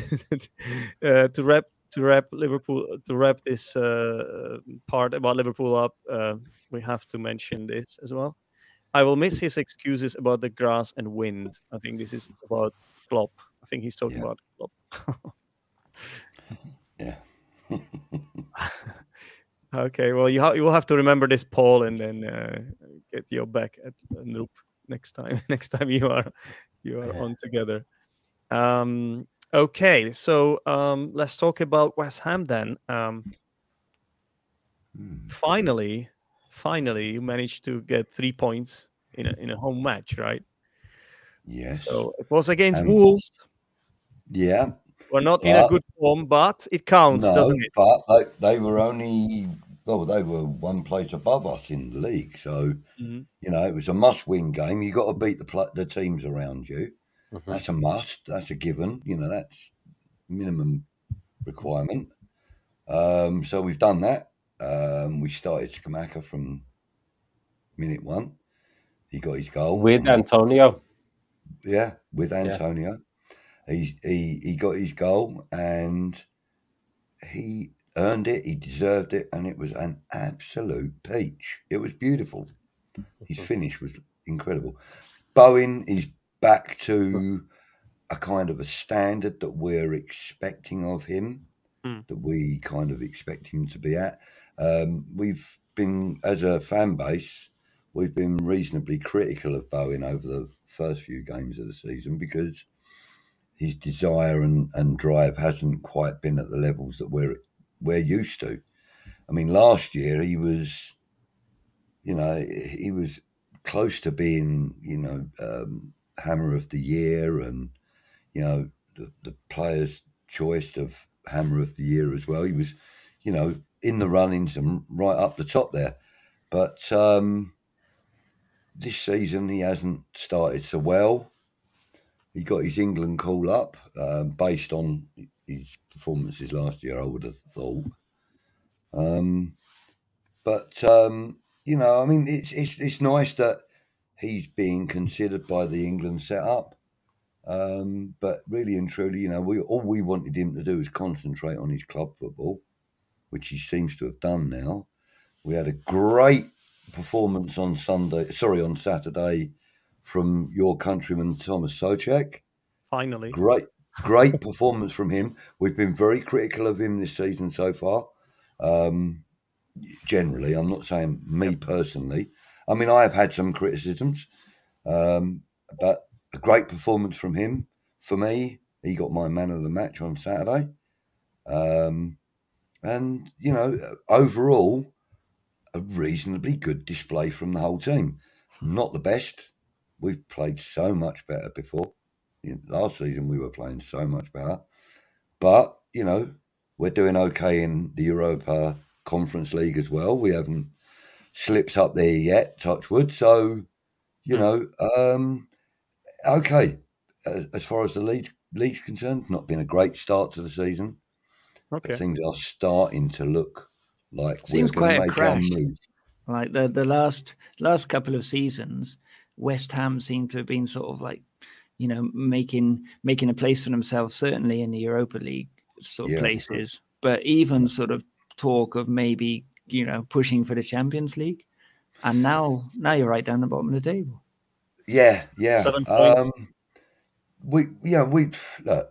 uh, to wrap to wrap Liverpool to wrap this uh, part about Liverpool up, uh, we have to mention this as well. I will miss his excuses about the grass and wind. I think this is about Klopp. I think he's talking Yeah. about Klopp. <laughs> Yeah. <laughs> Okay, well you ha- you will have to remember this Paul, and then uh, get your back at Noop next time. next time you are you are Yeah. on together. Um, okay, so um, let's talk about West Ham then. Um, Hmm. finally, finally, you managed to get three points in a in a home match, right? Yes. So it was against Um, Wolves. yeah. We're not in a good form, but it counts, No, doesn't it? but they, they were only well, they were one place above us in the league. So Mhm. you know it was a must-win game. You got to beat the pla the teams around you. Mhm. That's a must. That's a given. You know that's minimum requirement. Um, so we've done that. Um, we started Scamacca from minute one. He got his goal With Antonio. Yeah, with Antonio. He he he got his goal and he earned it, he deserved it, and it was an absolute peach. It was beautiful. His <laughs> finish was incredible. Bowen is back to a kind of a standard that we're expecting of him, Hmm. that we kind of expect him to be at. Um, we've been, as a fan base, we've been reasonably critical of Bowen over the first few games of the season because his desire and, and drive hasn't quite been at the levels that we're we're used to. I mean, last year he was, you know, he was close to being, you know, um, Hammer of the Year and, you know, the, the player's choice of Hammer of the Year as well. He was, you know, in the runnings and right up the top there. But um, this season he hasn't started so well. He got his England call up um, based on his performances last year, I would have thought. Um, but um, you know, I mean, it's it's it's nice that he's being considered by the England setup. Um, but really and truly, you know, we all we wanted him to do was concentrate on his club football, which he seems to have done now. We had a great performance on Sunday, sorry, on Saturday, from your countryman Thomas Soucek. Finally, Great, great performance from him. We've been very critical of him this season so far. Um, generally, I'm not saying me personally. I mean, I have had some criticisms, um, but a great performance from him. For me, he got my man of the match on Saturday. Um, and, you know, overall, a reasonably good display from the whole team. Not the best. We've played so much better before. Last season, we were playing so much better. But, you know, we're doing okay in the Europa Conference League as well. We haven't slipped up there yet, touch wood. So, you know, um, okay. As, as far as the league league's concerned, not been a great start to the season. okay. Things are starting to look like Seems quite a crash. Like the the last last couple of seasons, West Ham seem to have been sort of like, you know, making making a place for themselves, certainly in the Europa League sort of Yeah. places, but even sort of talk of maybe you know pushing for the Champions League, and now now you're right down the bottom of the table. Yeah, yeah. Seven points. Um, we, yeah, we look.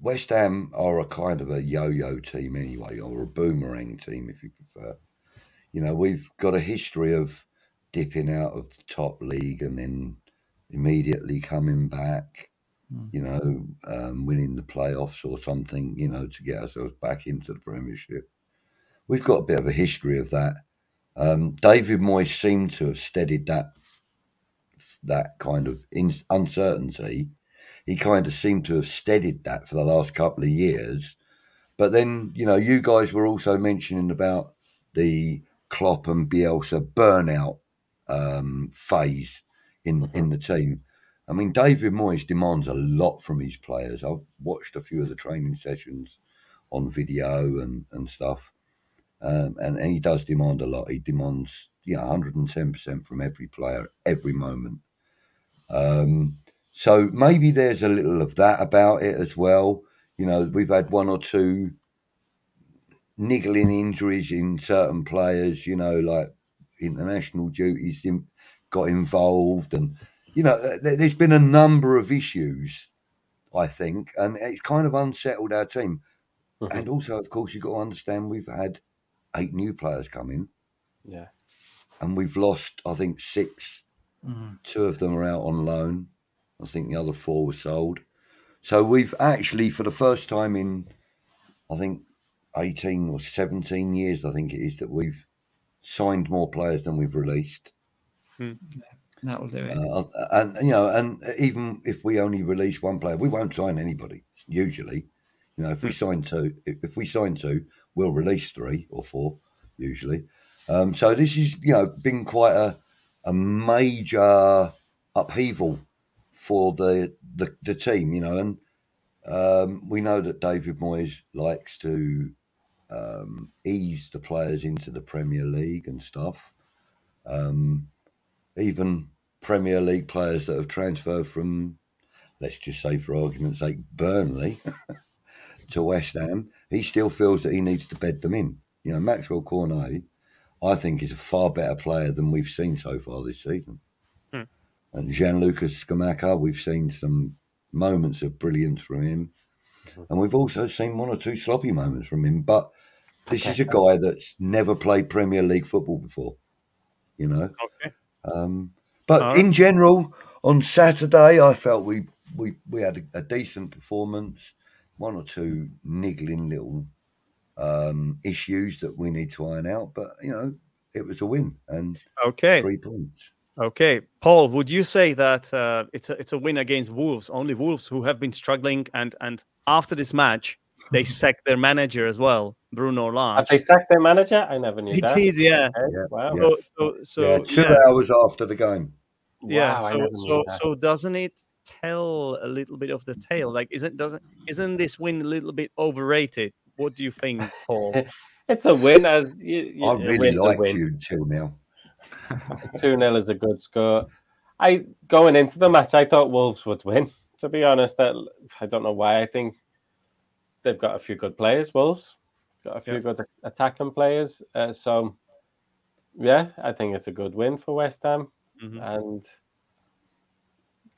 West Ham are a kind of a yo-yo team anyway, or a boomerang team, if you prefer. You know, we've got a history of dipping out of the top league and then immediately coming back. Mm. You know, um, winning the playoffs or something. You know, to get ourselves back into the Premiership. We've got a bit of a history of that. Um, David Moyes seemed to have steadied that that kind of in, uncertainty. He kind of seemed to have steadied that for the last couple of years. But then, you know, you guys were also mentioning about the Klopp and Bielsa burnout um, phase in in the team. I mean, David Moyes demands a lot from his players. I've watched a few of the training sessions on video and, and stuff. Um, and, and he does demand a lot. He demands, you know, 110% from every player, every moment. Um, so maybe there's a little of that about it as well. You know, we've had one or two niggling injuries in certain players, you know, like international duties in, got involved. And, you know, there, there's been a number of issues, I think, and it's kind of unsettled our team. Mhm. And also, of course, you've got to understand we've had eight new players come in Yeah. and we've lost, I think, six. Mm. Two of them are out on loan. I think the other four were sold. So we've actually, for the first time in, I think, 18 or 17 years, I think it is, that we've signed more players than we've released. That'll do it. Uh, and, you know, and even if we only release one player, we won't sign anybody, usually. You know, if we sign two, if if we sign two, we'll release three or four, usually. Um, so this is, you know, been quite a, a major upheaval for the, the, the team, you know, and um, we know that David Moyes likes to um, ease the players into the Premier League and stuff. Um, even Premier League players that have transferred from, let's just say for argument's sake, Burnley <laughs> to West Ham, he still feels that he needs to bed them in. You know, Maxwell Cornet, I think, is a far better player than we've seen so far this season. Hmm. And Gianluca Scamacca, we've seen some moments of brilliance from him. And we've also seen one or two sloppy moments from him. But this is a guy that's never played Premier League football before, you know. Okay. Um, but right. in general, on Saturday, I felt we we we had a, a decent performance, one or two niggling little um, issues that we need to iron out, but you know, it was a win and Okay. three points. Okay, Paul, would you say that uh, it's a it's a win against Wolves? Only Wolves who have been struggling, and and after this match, they <laughs> sacked their manager as well, Bruno Have Lage. they sacked their manager? I never knew He that. did, yeah. Okay, Yeah, Wow. yeah. So so so yeah, two yeah, hours after the game. yeah, Wow, I so so so doesn't it tell a little bit of the tale? Like, isn't doesn't isn't this win a little bit overrated? What do you think, Paul? <laughs> It's a win as you, you, I a really like a liked win. you till now. 2 0 <laughs> is a good score. I going into the match, I thought Wolves would win. To be honest, that I don't know why. I think they've got a few good players. Wolves got a few Yeah. good attacking players. Uh, so yeah, I think it's a good win for West Ham, Mhm. and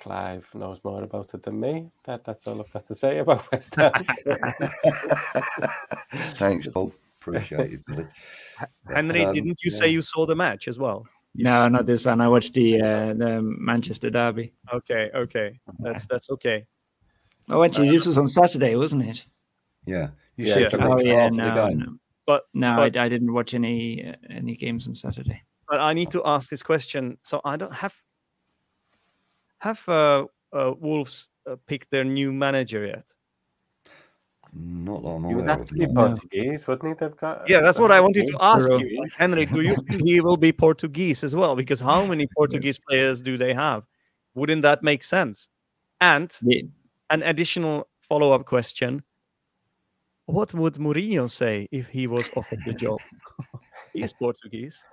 Clive knows more about it than me. That that's all I've got to say about <laughs> West Ham. Thanks, Paul. Appreciate it, buddy. <laughs> Henry, um, didn't you yeah. say you saw the match as well? You No, not this one. I watched the uh, the Manchester derby. Okay, okay, that's that's okay. Oh, actually, this was on Saturday, wasn't it? Yeah, you Yeah. said you Oh yeah, no, the game. no. But No, but- I, I didn't watch any uh, any games on Saturday. but I need to ask this question. So I don't have have uh, uh, Wolves uh, picked their new manager yet. Not that I'm he would aware have to be no. Portuguese, wouldn't he? They've got Yeah, that's what I wanted to ask you, Like, Henry. Do you think he will be Portuguese as well? Because how many <laughs> Portuguese players do they have? Wouldn't that make sense? And Yeah, an additional follow-up question: What would Mourinho say if he was offered the job? <laughs> He's Portuguese,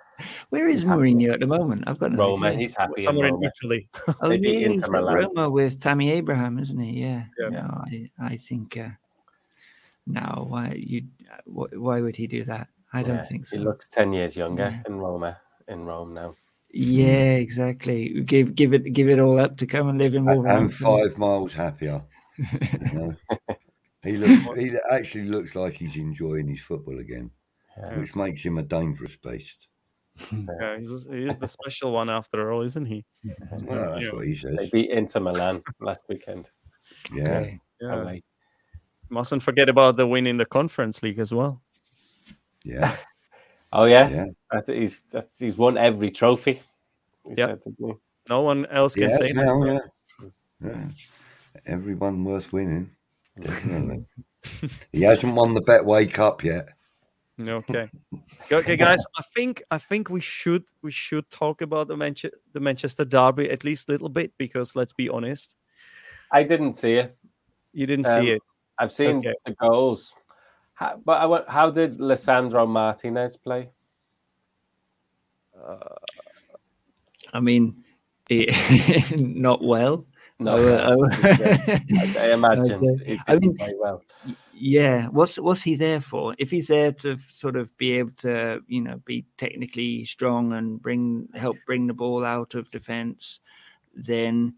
Where is He's happy. Mourinho at the moment? I've got no Roma. idea. He's happy. in somewhere in Roma. Italy. <laughs> Oh, Maybe yeah, he's Inter at Milan. Roma with Tammy Abraham, isn't he? Yeah. Yeah. No, I, I think. Uh, no, why you? Why, why would he do that? I don't Yeah, think so. He looks ten years younger Yeah. in Roma. In Rome now. yeah, exactly. Give give it give it all up to come and live in A- and Wolverhampton. five miles happier. you know. <laughs> He looks. He actually looks like he's enjoying his football again, Yeah. which makes him a dangerous beast. <laughs> Yeah, he's, he is the special one after all, isn't he? Well, oh, that's Yeah. what he They beat Inter Milan last weekend. Yeah, Okay. Yeah. Away. Mustn't forget about the win in the Conference League as well. yeah, <laughs> Oh yeah, yeah. I think he's that's, he's won every trophy. He Yep. said, didn't he? No one else can Yeah, say that. now, yeah. Hmm. yeah. Everyone worth winning. <laughs> Definitely. he hasn't won the Betway Cup yet. Okay. Okay, guys. I think I think we should we should talk about the Manche- the Manchester Derby at least a little bit because let's be honest, I didn't see it. you didn't Um, see it. I've seen Okay. the goals. How, but I, wa- how did Lissandro Martinez play? Uh, I mean, he, <laughs> not well. No, <laughs> Oh, uh, I, I <laughs> imagine Okay. he I mean- play well. yeah what's what's he there for if he's there to sort of be able to you know be technically strong and bring help bring the ball out of defense then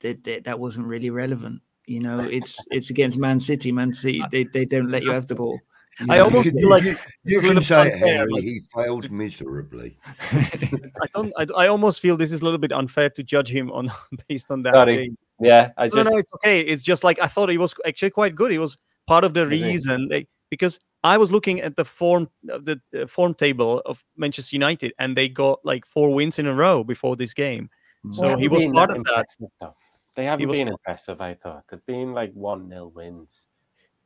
that that, that wasn't really relevant you know it's it's against man city man city they, they don't let you have the ball you I know? almost feel like it's, it's You a little can say it, unfair. Like, He failed miserably. <laughs> I don't. I, I almost feel this is a little bit unfair to judge him on based on that. Sorry. game. Yeah, I No, just no, it's okay. It's just like I thought he was actually quite good. He was part of the reason they, because I was looking at the form the uh, form table of Manchester United, and they got like four wins in a row before this game. So They he haven't was been part that of that. impressive, though. They haven't was been part- impressive. I thought they've been like one 0 wins.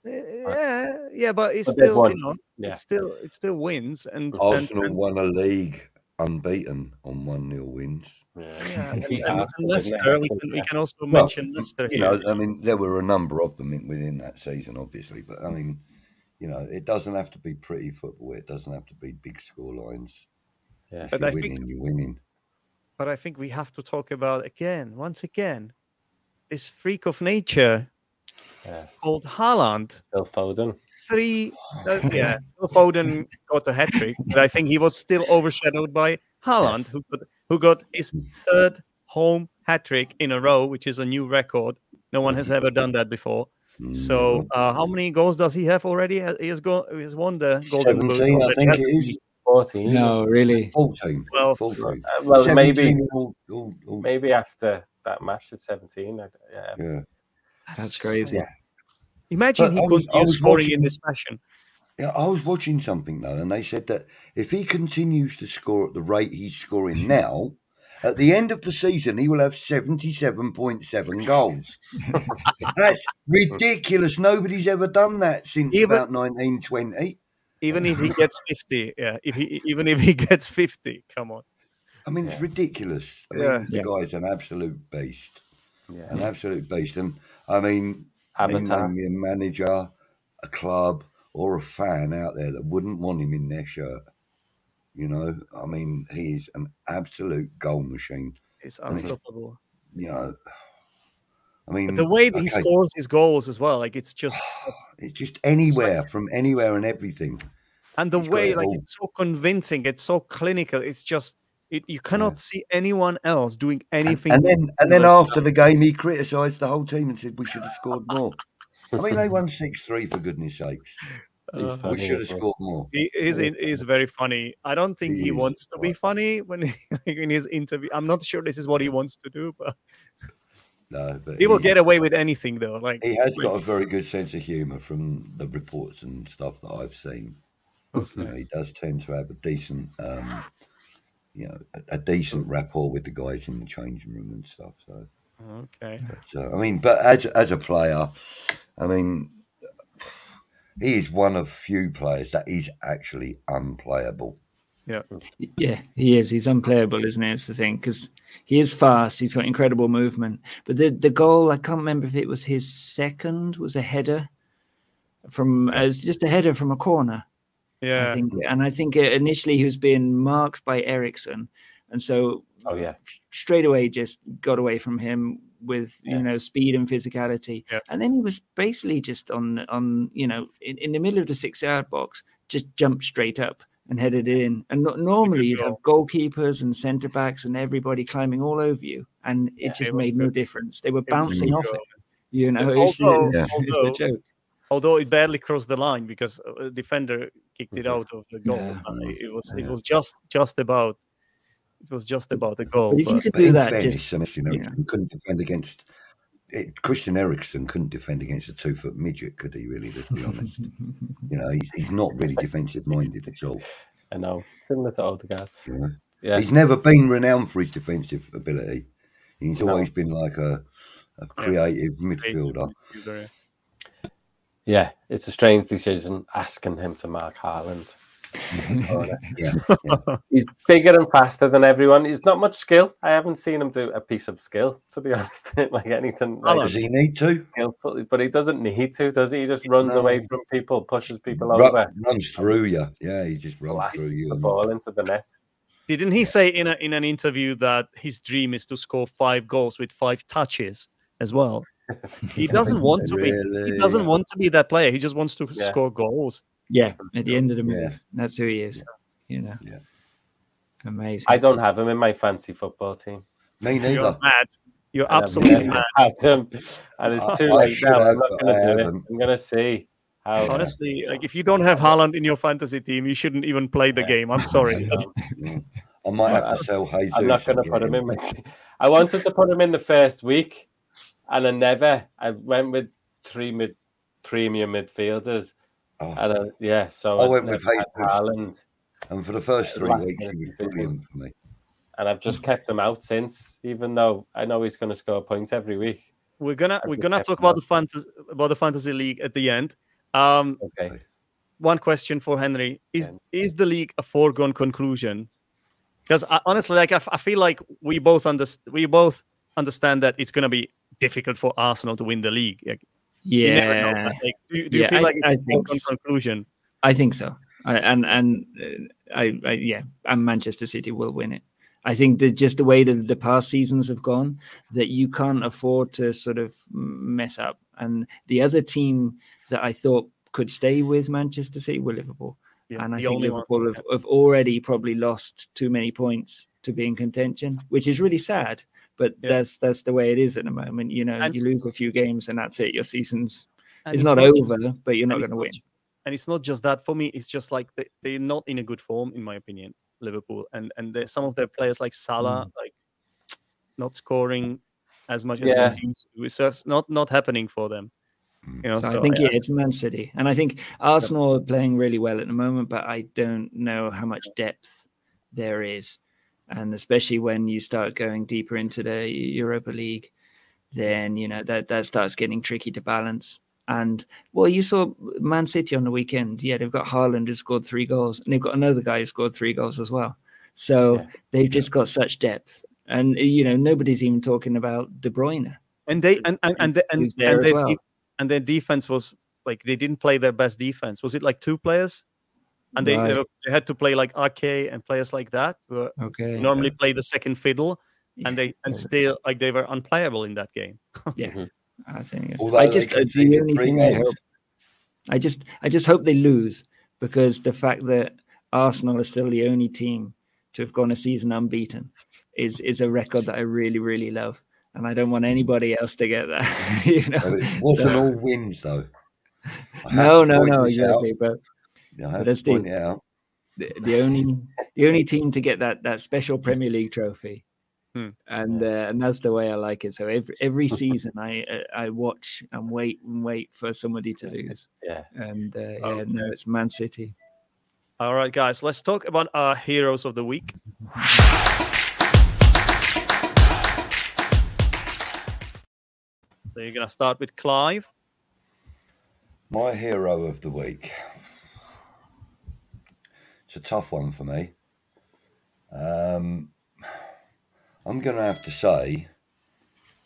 Uh, Yeah, yeah, but it's But still, won. you know, Yeah. it's still, it still wins, and, and, Arsenal and won a league unbeaten on 1 0 wins. <laughs> yeah, and, Beat and- and didn't Leicester. We can, we can also Well, mention Leicester You know, I mean, there were a number of them in, within that season, obviously, but I mean, you know, it doesn't have to be pretty football. It doesn't have to be big score lines. Yeah. If But you're I think- winning, you're winning. but I think we have to talk about again, once again, this freak of nature Yeah. called Haaland. Phil Foden. Three, <sighs> uh, yeah, Phil Foden got a hat trick, but I think he was still overshadowed by Haaland, who got who got his third home hat trick in a row, which is a new record. No one has ever done that before. So, uh, how many goals does he have already? He has go, he has won the Golden Boot. 17, I think hasn't it he? is. 14. no really 14. Well, 14. Uh, well, maybe all- all- all- maybe after that match at 17. I, yeah. yeah. That's just- crazy. Imagine But he I was- I continues was scoring in this fashion. Yeah, I was watching something though, and they said that if he continues to score at the rate he's scoring <laughs> now, at the end of the season he will have seventy-seven point seven goals. <laughs> That's ridiculous. Nobody's ever done that since Even- about nineteen twenty. Even if he <laughs> gets 50, yeah. If he even if he gets 50, come on. I mean, it's ridiculous. I mean, Yeah. the Yeah. guy's an absolute beast, Yeah. an absolute beast. And I mean, can you Avatar. me a manager, a club, or a fan out there that wouldn't want him in their shirt. You know, I mean, he is an absolute goal machine. It's unstoppable. You know, I mean, But the way that he scores his goals as well, like it's just <sighs> it's just anywhere from anywhere and everything. and the He's way it like all. it's so convincing, it's so clinical. It's just it, you cannot see anyone else doing anything. And then, and then after the game, he criticised the whole team and said we should have scored more. <laughs> I mean, they won six three for goodness sakes. He's Uh, We should have he? scored more. He is in, is very funny. I don't think He he wants to be funny when he, <laughs> in his interview. I'm not sure this is what he wants to do, but No, but he will get away with anything though. Like He has got a very good sense of humour from the reports and stuff that I've seen. You know, he does tend to have a decent, um, you know, a, a decent rapport with the guys in the changing room and stuff. So, okay, but, uh, I mean, but as as a player, I mean, he is one of few players that is actually unplayable. Yeah, yeah, he is. He's unplayable, isn't he? It's the thing because he is fast. He's got incredible movement. But the the goal, I can't remember if it was his second, was a header from. Uh, it was just a header from a corner. I yeah, think, and I think uh, initially he was being marked by Eriksen, and so Oh yeah. straight away just got away from him with Yeah. you know speed and physicality Yeah. and then he was basically just on on you know in, in the middle of the six yard box just jumped straight up and headed in and no, normally you'd have goalkeepers and centre backs and everybody climbing all over you and it Yeah, just it was made no difference they were It bouncing off goal. it you know it's, although- it's, Yeah. it's although- joke although it barely crossed the line because a defender kicked it out of the goal. Yeah. It was it was just just about it was just about a goal. but if you could But do in that fairness, just I mean, Christian yeah. Eriksen couldn't defend against. It, Christian Eriksen couldn't defend against a two foot midget, could he? Really, let's be honest. <laughs> you know, he's, he's not really defensive minded at all. I know. Similar to Odegaard. You know? Yeah. He's never been renowned for his defensive ability. He's No. always been like a, a creative midfielder. midfielder, yeah. Yeah. It's a strange decision asking him to mark Haaland. <laughs> <laughs> Yeah, He's bigger and faster than everyone. He's not much skill. I haven't seen him do a piece of skill, to be <laughs> honest. like anything like Does he need to? skillful, but he doesn't need to, does he? He just runs No. away from people, pushes people Ru- over, runs through you. Yeah, he just runs blasts through you. the ball into the net. Didn't he say in a, in an interview that his dream is to score five goals with five touches as well? He doesn't want to be. He doesn't want to be that player. He just wants to Yeah. score goals. Yeah at the end of the Yeah. move that's who he is you know Yeah. amazing I don't have him in my fancy football team. Me You're neither. mad. You're And absolutely mad. had him, and it's I- too I late should now. have, I'm not going to do it. haven't. I'm going to see how. Honestly, like if you don't have Haaland in your fantasy team, you shouldn't even play the game. I'm sorry. <laughs> I might have to sell Jesus. I'm not going to put him in my team. I wanted to put him in the first week, and I never. I went with three mid premium midfielders, Oh, and uh, yeah, so I I've went with never had Jesus. Haaland, and for the first three last weeks, he was brilliant for me. and I've just kept him out since, even though I know he's going to score points every week. We're gonna I we're gonna talk about out. the fantasy about the fantasy league at the end. Um, Okay, one question for Henry: Is Yeah. is the league a foregone conclusion? Because honestly, like I, f- I feel like we both understand we both understand that it's gonna be difficult for Arsenal to win the league. Like, never know. yeah Like, do, you- do you feel I- like it's I a think so. conclusion? I think so. I, and and uh, I, I yeah, and Manchester City will win it. I think that just the way that the past seasons have gone, that you can't afford to sort of mess up. And the other team that I thought could stay with Manchester City were Liverpool. Yeah, and I think. Liverpool have, have already probably lost too many points to be in contention, which is really sad. But Yeah. that's that's the way it is at the moment. You know, And- you lose a few games and that's it. Your season's And it's, not, over, just- but you're not going to win. And it's not just that for me. It's just like they, they're not in a good form, in my opinion. Liverpool and and there's some of their players like Salah, Mm. like not scoring. as much as Yeah. he's used to. It's just not not happening for them. You know, So, so I think yeah. yeah, it's Man City, and I think Arsenal are playing really well at the moment, but I don't know how much depth there is, and especially when you start going deeper into the Europa League, then you know that that starts getting tricky to balance. And well, you saw Man City on the weekend. Yeah, they've got Haaland who scored three goals, and they've got another guy who scored three goals as well. So Yeah. they've just got such depth, and you know nobody's even talking about De Bruyne. and they and and and, and, and their well. de- and their defense was like they didn't play their best defense. Was it like two players? And they Right. they, they had to play like Ake and players like that who Okay. normally play the second fiddle, and they and Yeah. still like they were unplayable in that game. <laughs> Yeah, mm-hmm. I think. Although I just the only thing I hope, I just I just hope they lose because the fact that Arsenal are still the only team to have gone a season unbeaten is is a record that I really really love, and I don't want anybody else to get that. <laughs> you know. But It wasn't So- all wins though. I no, no, no, exactly, out. exactly. But that's the- the, the only the only team to get that that special Premier League trophy. Hmm. And uh, and that's the way I like it. So every every season I uh, I watch and wait and wait for somebody to lose. Yeah. And uh, yeah, no, it's Man City. All right, guys, let's talk about our heroes of the week. So you're gonna start with Clive. My hero of the week. It's a tough one for me. Um, I'm going to have to say,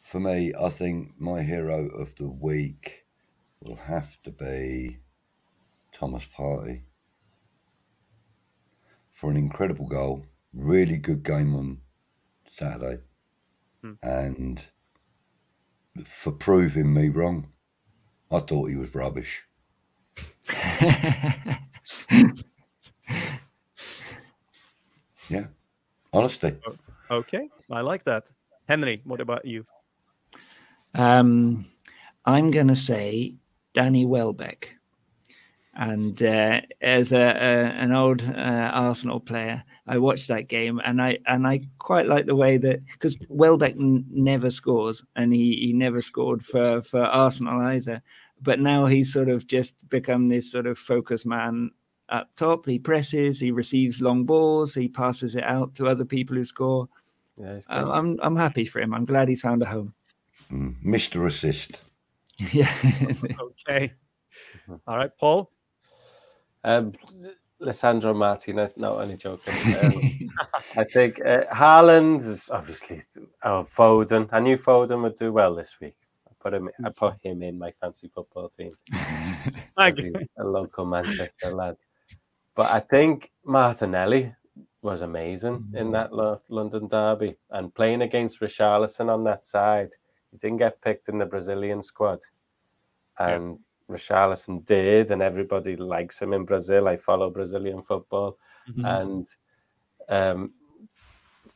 for me, I think my hero of the week will have to be Thomas Partey for an incredible goal, really good game on Saturday, Hmm. and for proving me wrong. I thought he was rubbish. <laughs> Yeah, honesty. Okay, I like that. Henry, what about you? um, I'm gonna say Danny Welbeck, and uh, as a, a an old uh, Arsenal player, I watched that game and I and I quite like the way that because Welbeck n- never scores and he, he never scored for for Arsenal either, but now he's sort of just become this sort of focus man up top. He presses, he receives long balls, he passes it out to other people who score. Yeah, he's I- great. I'm I'm happy for him. I'm glad he's found a home. Mm, Mr. Assist. <laughs> yeah. Okay. All right, Paul. Um, Lissandro Martinez, no, only joking. Um, <laughs> I think uh, Haaland is obviously oh, Foden. I knew Foden would do well this week. I put him. I put him in my fancy football team. Thank <laughs> He's a local Manchester lad. But I think Martinelli was amazing in that London derby and playing against Richarlison on that side. He didn't get picked in the Brazilian squad, Yeah. and Richarlison did, and everybody likes him in Brazil. I follow Brazilian football, Mhm. and um,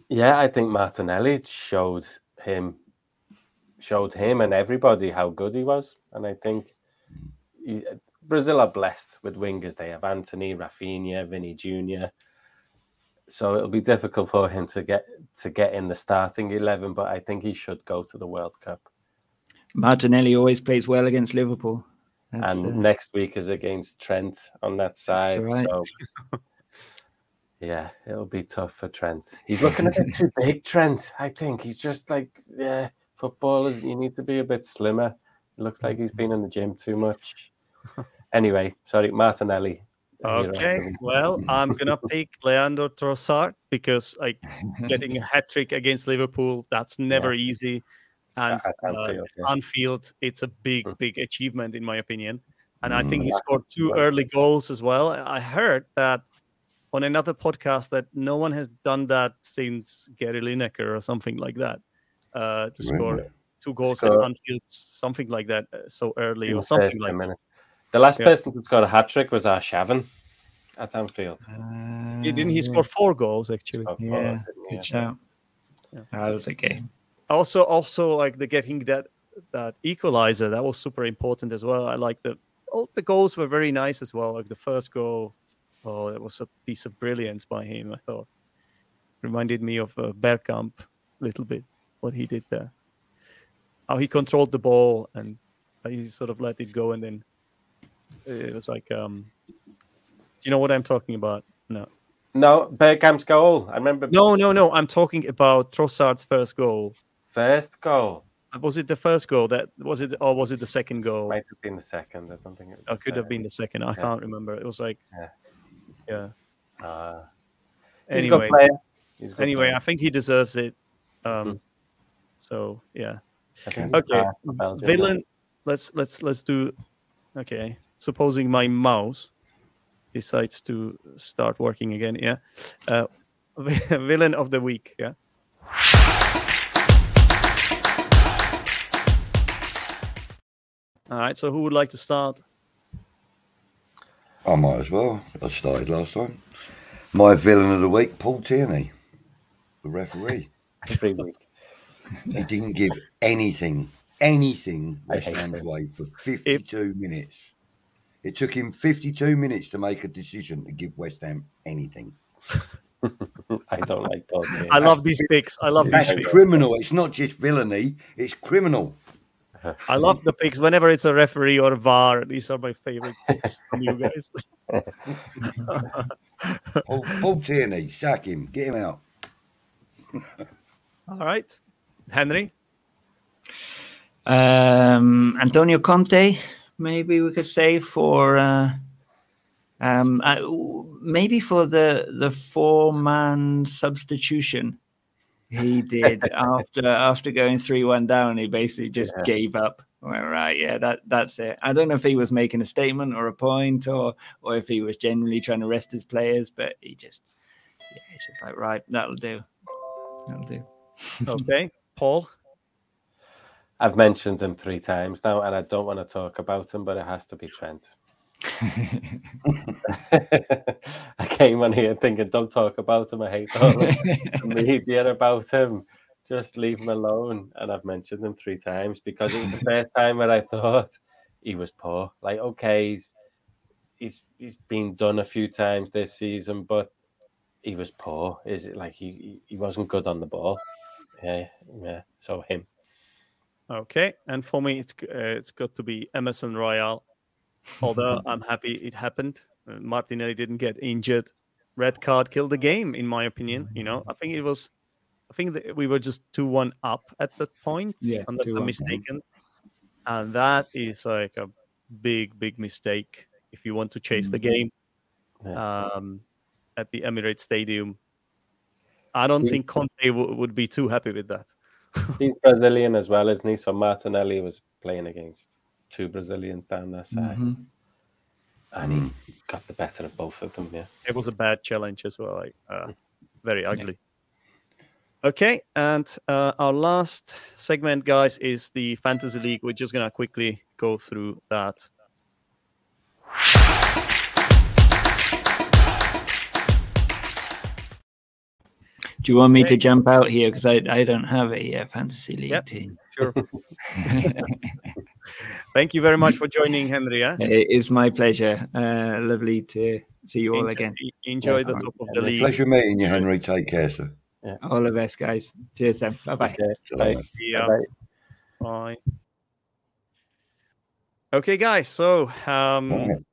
yeah, I think Martinelli showed him, showed him and everybody how good he was, and I think he, Brazil are blessed with wingers. They have Antony, Rafinha, Vinny Junior. So it'll be difficult for him to get to get in the starting eleven, but I think he should go to the World Cup. Martinelli always plays well against Liverpool. That's, and uh, next week is against Trent on that side. right. So <laughs> yeah, it'll be tough for Trent. He's looking a bit too <laughs> big, Trent. I think he's just like yeah, footballers. You need to be a bit slimmer. It looks like he's been in the gym too much. <laughs> Anyway, sorry, Martinelli. hero of the Okay, well, I'm gonna <laughs> pick Leandro Trossard because like <laughs> getting a hat trick against Liverpool, that's never easy. And At uh, Anfield, yeah. Anfield, it's a big, Mm. big achievement in my opinion. And I think Mm. he scored two early goals as well. I heard that on another podcast that no one has done that since Gary Lineker or something like that. Uh, to score two goals Score- at Anfield, something like that, uh, so early or something like 10 that. Minutes. The last Yeah. person to score a hat trick was Arshavin at Anfield. uh, Didn't he yeah. score four goals actually? Oh, Yeah, didn't he? Good shout. Yeah. That was okay. also also like the getting that that equalizer that was super important as well i like the all the goals were very nice as well like the first goal oh that was a piece of brilliance by him i thought reminded me of uh, Bergkamp a little bit what he did there how he controlled the ball and he sort of let it go, and then it was like, um, do you know what I'm talking about? No, No, Bergkamp's goal. I remember no, no, no. I'm talking about Trossard's first goal. first goal. Was it the first goal? That was it, or was it the second goal? Might have been the second. I don't think it Or could have been the second. I Yeah. can't remember. It was like, Yeah. yeah. Uh, he's a good Anyway. He's a good anyway, player. I think he deserves it. Um, Mhm. so yeah. Okay, Belgium. villain. Let's let's let's do. Okay, supposing my mouse decides to start working again. Yeah, uh, <laughs> villain of the week. Yeah. All right. So who would like to start? I might as well. I started last time. My villain of the week, Paul Tierney, the referee. <laughs> every week. He didn't give anything, anything I West hate Ham's way for 52 minutes. It took him 52 minutes to make a decision to give West Ham anything. <laughs> I don't like Paul. Tierney. I love these picks. I love these That's Thank picks. criminal. It's not just villainy, it's criminal. I love the picks. Whenever it's a referee or a VAR, these are my favorite picks from you guys. <laughs> <laughs> Paul, Paul Tierney, sack him, get him out. All right, Henry. Um, Antonio Conte, maybe we could say for uh, um, uh, maybe for the the four man substitution he <laughs> did after after going three one down. He basically just Yeah. gave up. Well, right, yeah, that that's it. I don't know if he was making a statement or a point, or or if he was genuinely trying to rest his players, but he just yeah, he's just like right, that'll do, that'll do. Okay, Paul. I've mentioned him three times now, and I don't want to talk about him, but it has to be Trent. <laughs> <laughs> I came on here thinking, don't talk about him. I hate all the <laughs> media about him. Just leave him alone. And I've mentioned him three times because it was the first time where I thought he was poor. Like, okay, he's he's he's been done a few times this season, but he was poor. Is it like he he- he wasn't good on the ball? Yeah, yeah. So him. Okay, and for me, it's uh, it's got to be Emerson Royal. <laughs> Although I'm happy it happened. Uh, Martinelli didn't get injured. Red card killed the game, in my opinion. You know, I think it was. I think that we were just two one up at that point, Yeah, unless I'm 2-1. mistaken. And that is like a big, big mistake if you want to chase the Mhm. game Yeah. um, at the Emirates Stadium. I don't He- think Conte w- would be too happy with that. He's Brazilian as well, isn't he? So Martinelli was playing against two Brazilians down that side, Mhm. and he got the better of both of them. Yeah. it was a bad challenge as well. Like, uh, very ugly. Okay, and uh, our last segment, guys, is the fantasy league. We're just gonna quickly go through that. Do you want me to jump out here because I, I don't have a uh, fantasy league Yep. team? Sure. <laughs> <laughs> Thank you very much for joining, Henry. Yeah? It is my pleasure. Uh, lovely to see you all Enjoy, again. enjoy the Yeah. top of the league. Pleasure meeting you, Henry. Take care, sir. All the best, guys. Cheers, then. Bye bye. Okay. Bye. Yeah. Bye. Bye. Okay, guys. So, um,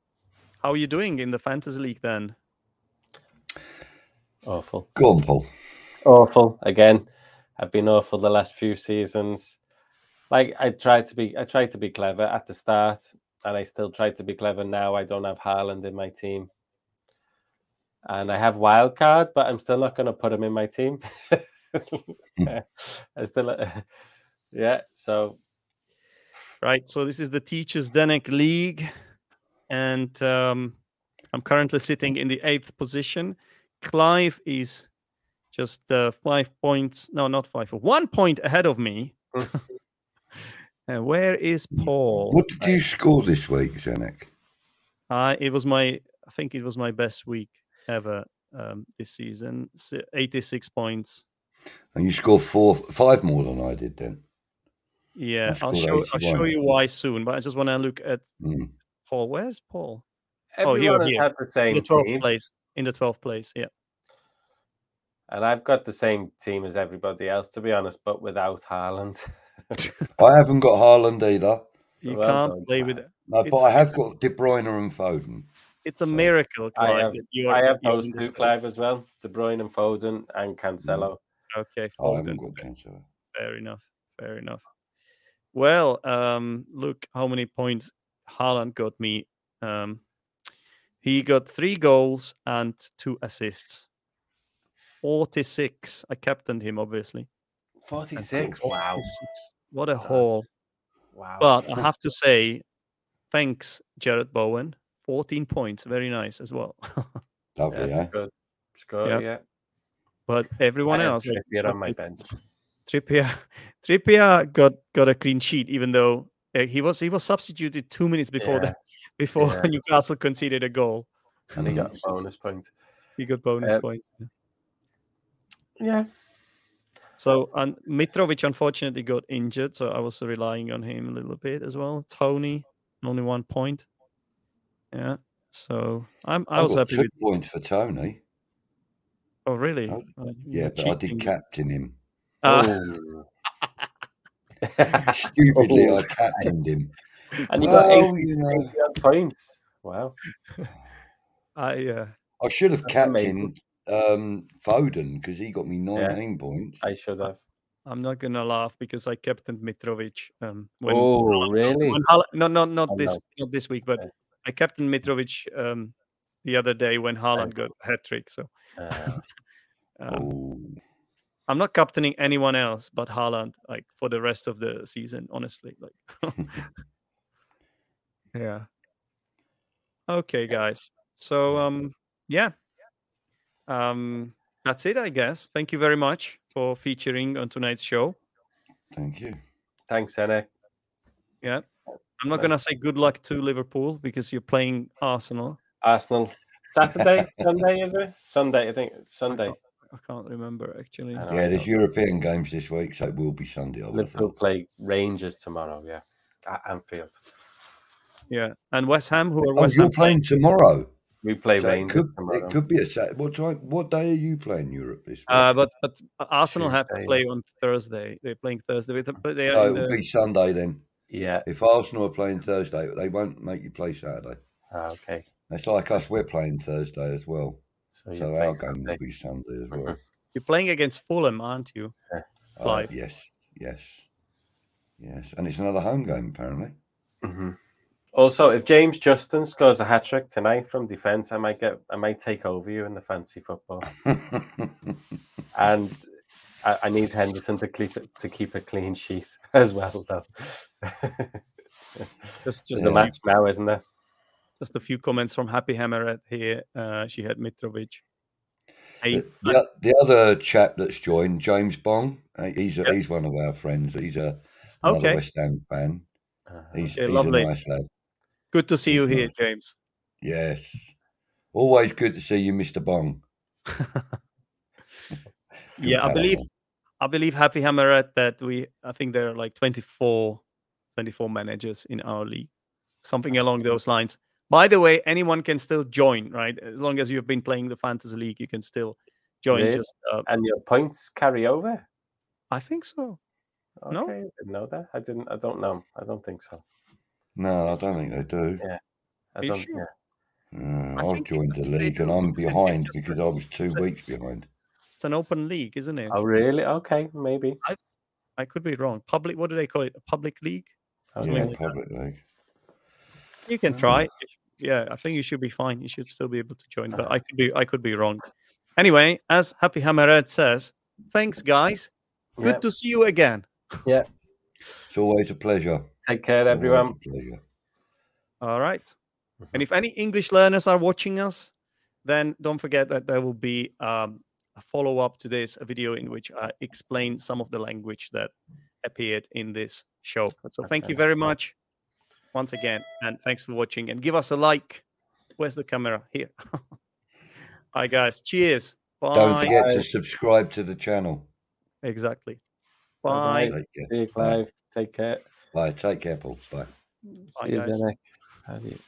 how are you doing in the fantasy league then? Awful. Go on, Paul. Awful again. I've been awful the last few seasons. Like I tried to be, I tried to be clever at the start, and I still try to be clever now. I don't have Haaland in my team, and I have wild card, but I'm still not going to put him in my team. <laughs> I still, <laughs> yeah. So Right. So this is the Teacher Zdenek League, and um, I'm currently sitting in the eighth position. Clive is just uh, five points. No, not five. One point ahead of me. <laughs> and where is Paul? What did you score this week, Zdenek? Uh, it was my. I think it was my best week ever um, this season. S- 86 points. And you scored four, five more than I did then. Yeah, I I'll show. I'll show you why soon. But I just want to look at Mm. Paul. Where's Paul? everyone Oh, here, has here. had the In the 12th team. place. In the 12th place. Yeah. And I've got the same team as everybody else, to be honest, but without Haaland. <laughs> I haven't got Haaland either. You Well can't done, play with Clive. No, but I have got De Bruyne and Foden. It's a So, miracle, I have- that you're, I have you're those two, Clive, as well. De Bruyne and Foden and Cancelo. Okay, Foden. I haven't got Cancelo. Fair enough. Fair enough. Well, um, look how many points Haaland got me. Um, he got three goals and two assists. 46. I captained him, obviously. and 46. Wow. 46. What a haul. Wow. But I have to say, thanks, Jarrod Bowen. 14 points. Very nice as well. <laughs> Lovely, yeah, it's a good score, Yep. yeah. but everyone I else, Trippier on my Trippier- <laughs> bench. Trippier, Trippier got got a clean sheet, even though uh, he was he was substituted two minutes before the Yeah, <laughs> before yeah. Newcastle conceded a goal. And he got a bonus point. He got bonus Uh, points. Yeah. So and Mitrovic unfortunately got injured, so I was relying on him a little bit as well. Toney only one point. Yeah. So I'm I I was got happy two with. points for Toney. Oh really? Oh, Uh, Yeah, but I did captain him. Ah, Oh. <laughs> Stupidly, Oh. I captained him. and you got Well, 80, you know, 80 points. Wow. <sighs> I uh, I should have That's amazing. captained um, Foden because he got me 19 points. I should have. I'm not gonna laugh because I captained Mitrovic. Um, when oh, really? when Haaland, no, no, not Oh, this, no. not this week, but Okay. I captained Mitrovic um, the other day when Haaland got a hat trick. So Uh, <laughs> um, Oh, I'm not captaining anyone else but Haaland, like for the rest of the season. Honestly, like, <laughs> <laughs> yeah. Okay, guys. So um, yeah. Um, that's it, I guess. Thank you very much for featuring on tonight's show. thank you. thanks, Zdenek. Yeah. I'm not gonna say good luck to Liverpool because you're playing Arsenal. Arsenal. Saturday, <laughs> Sunday, is it? Sunday, I think. it's Sunday. I can't remember actually. I know, Yeah, I there's. European games this week, so it will be Sunday. I would have Liverpool play Rangers tomorrow, yeah. At Anfield. Yeah, and West Ham, who are Oh, West you're Ham playing tomorrow. We play So it could, it could be a Saturday. What time? What day are you playing Europe this week? Uh, but but Arsenal have to play on Thursday. They're playing Thursday, but- but they so are it in will the, be Sunday then. Yeah. If Arsenal are playing Thursday, they won't make you play Saturday. Ah, okay. It's like us. We're playing Thursday as well, So, you so play our game Sunday. will be Sunday as well. <laughs> you're playing against Fulham, aren't you? Uh, Live. yes, yes, yes, and it's another home game apparently. Mhm. Also, if James Justin scores a hat trick tonight from defence, I might get, I might take over you in the fancy football. <laughs> And I, I need Henderson to keep it to keep a clean sheet <laughs> as well, though. <laughs> Just Just just the a few, match now, isn't there? just a few comments from Happy Hammerhead here. Uh, she had Mitrovic. Hey, the, the, the other chap that's joined, James Bong, uh, he's a, he's one of our friends. He's a another Okay. West Ham fan. Uh, He's, Okay, he's lovely. a nice lad. Good to see you here. James. Yes, always good to see you, Mister Bong. <laughs> Yeah, I believe. I believe Happy Hammerhead that we I think there are like 24, 24 managers in our league, something along those lines. By the way, anyone can still join, right? As long as you've been playing the fantasy league, you can still join. Really? Just uh, and your points carry over. I think so. Okay, No? I didn't know that. I didn't. I don't know. I don't think so. No, I don't think they do. Yeah. I Are you don't. sure? Yeah. Uh, I I've joined the league and I'm because it's- it's behind because I was two it's a- weeks behind. It's an open league, isn't it? Oh, really? Okay, maybe. I could be wrong. Public. What do they call it? A public league? Something Okay. Yeah, like that. public league. You can Oh. try. Yeah, I think you should be fine. You should still be able to join, but I could be. I could be wrong. Anyway, as Happy Hammerhead says, thanks, guys. Good Yeah. to see you again. Yeah. It's always a pleasure. Take care, everyone. All right. Mhm. And if any English learners are watching us, then don't forget that there will be um, a follow up to this, a video in which I explain some of the language that appeared in this show. So thank you very much once again. And thanks for watching. And give us a like. Where's the camera? Here. <laughs> All right, guys. Cheers. Bye. Don't forget to subscribe to the channel. Exactly. Bye-bye. Take care. See you, Clive. Take care. Bye. Take care, Paul. Bye. Bye, See you, guys. Zdenek. Have you?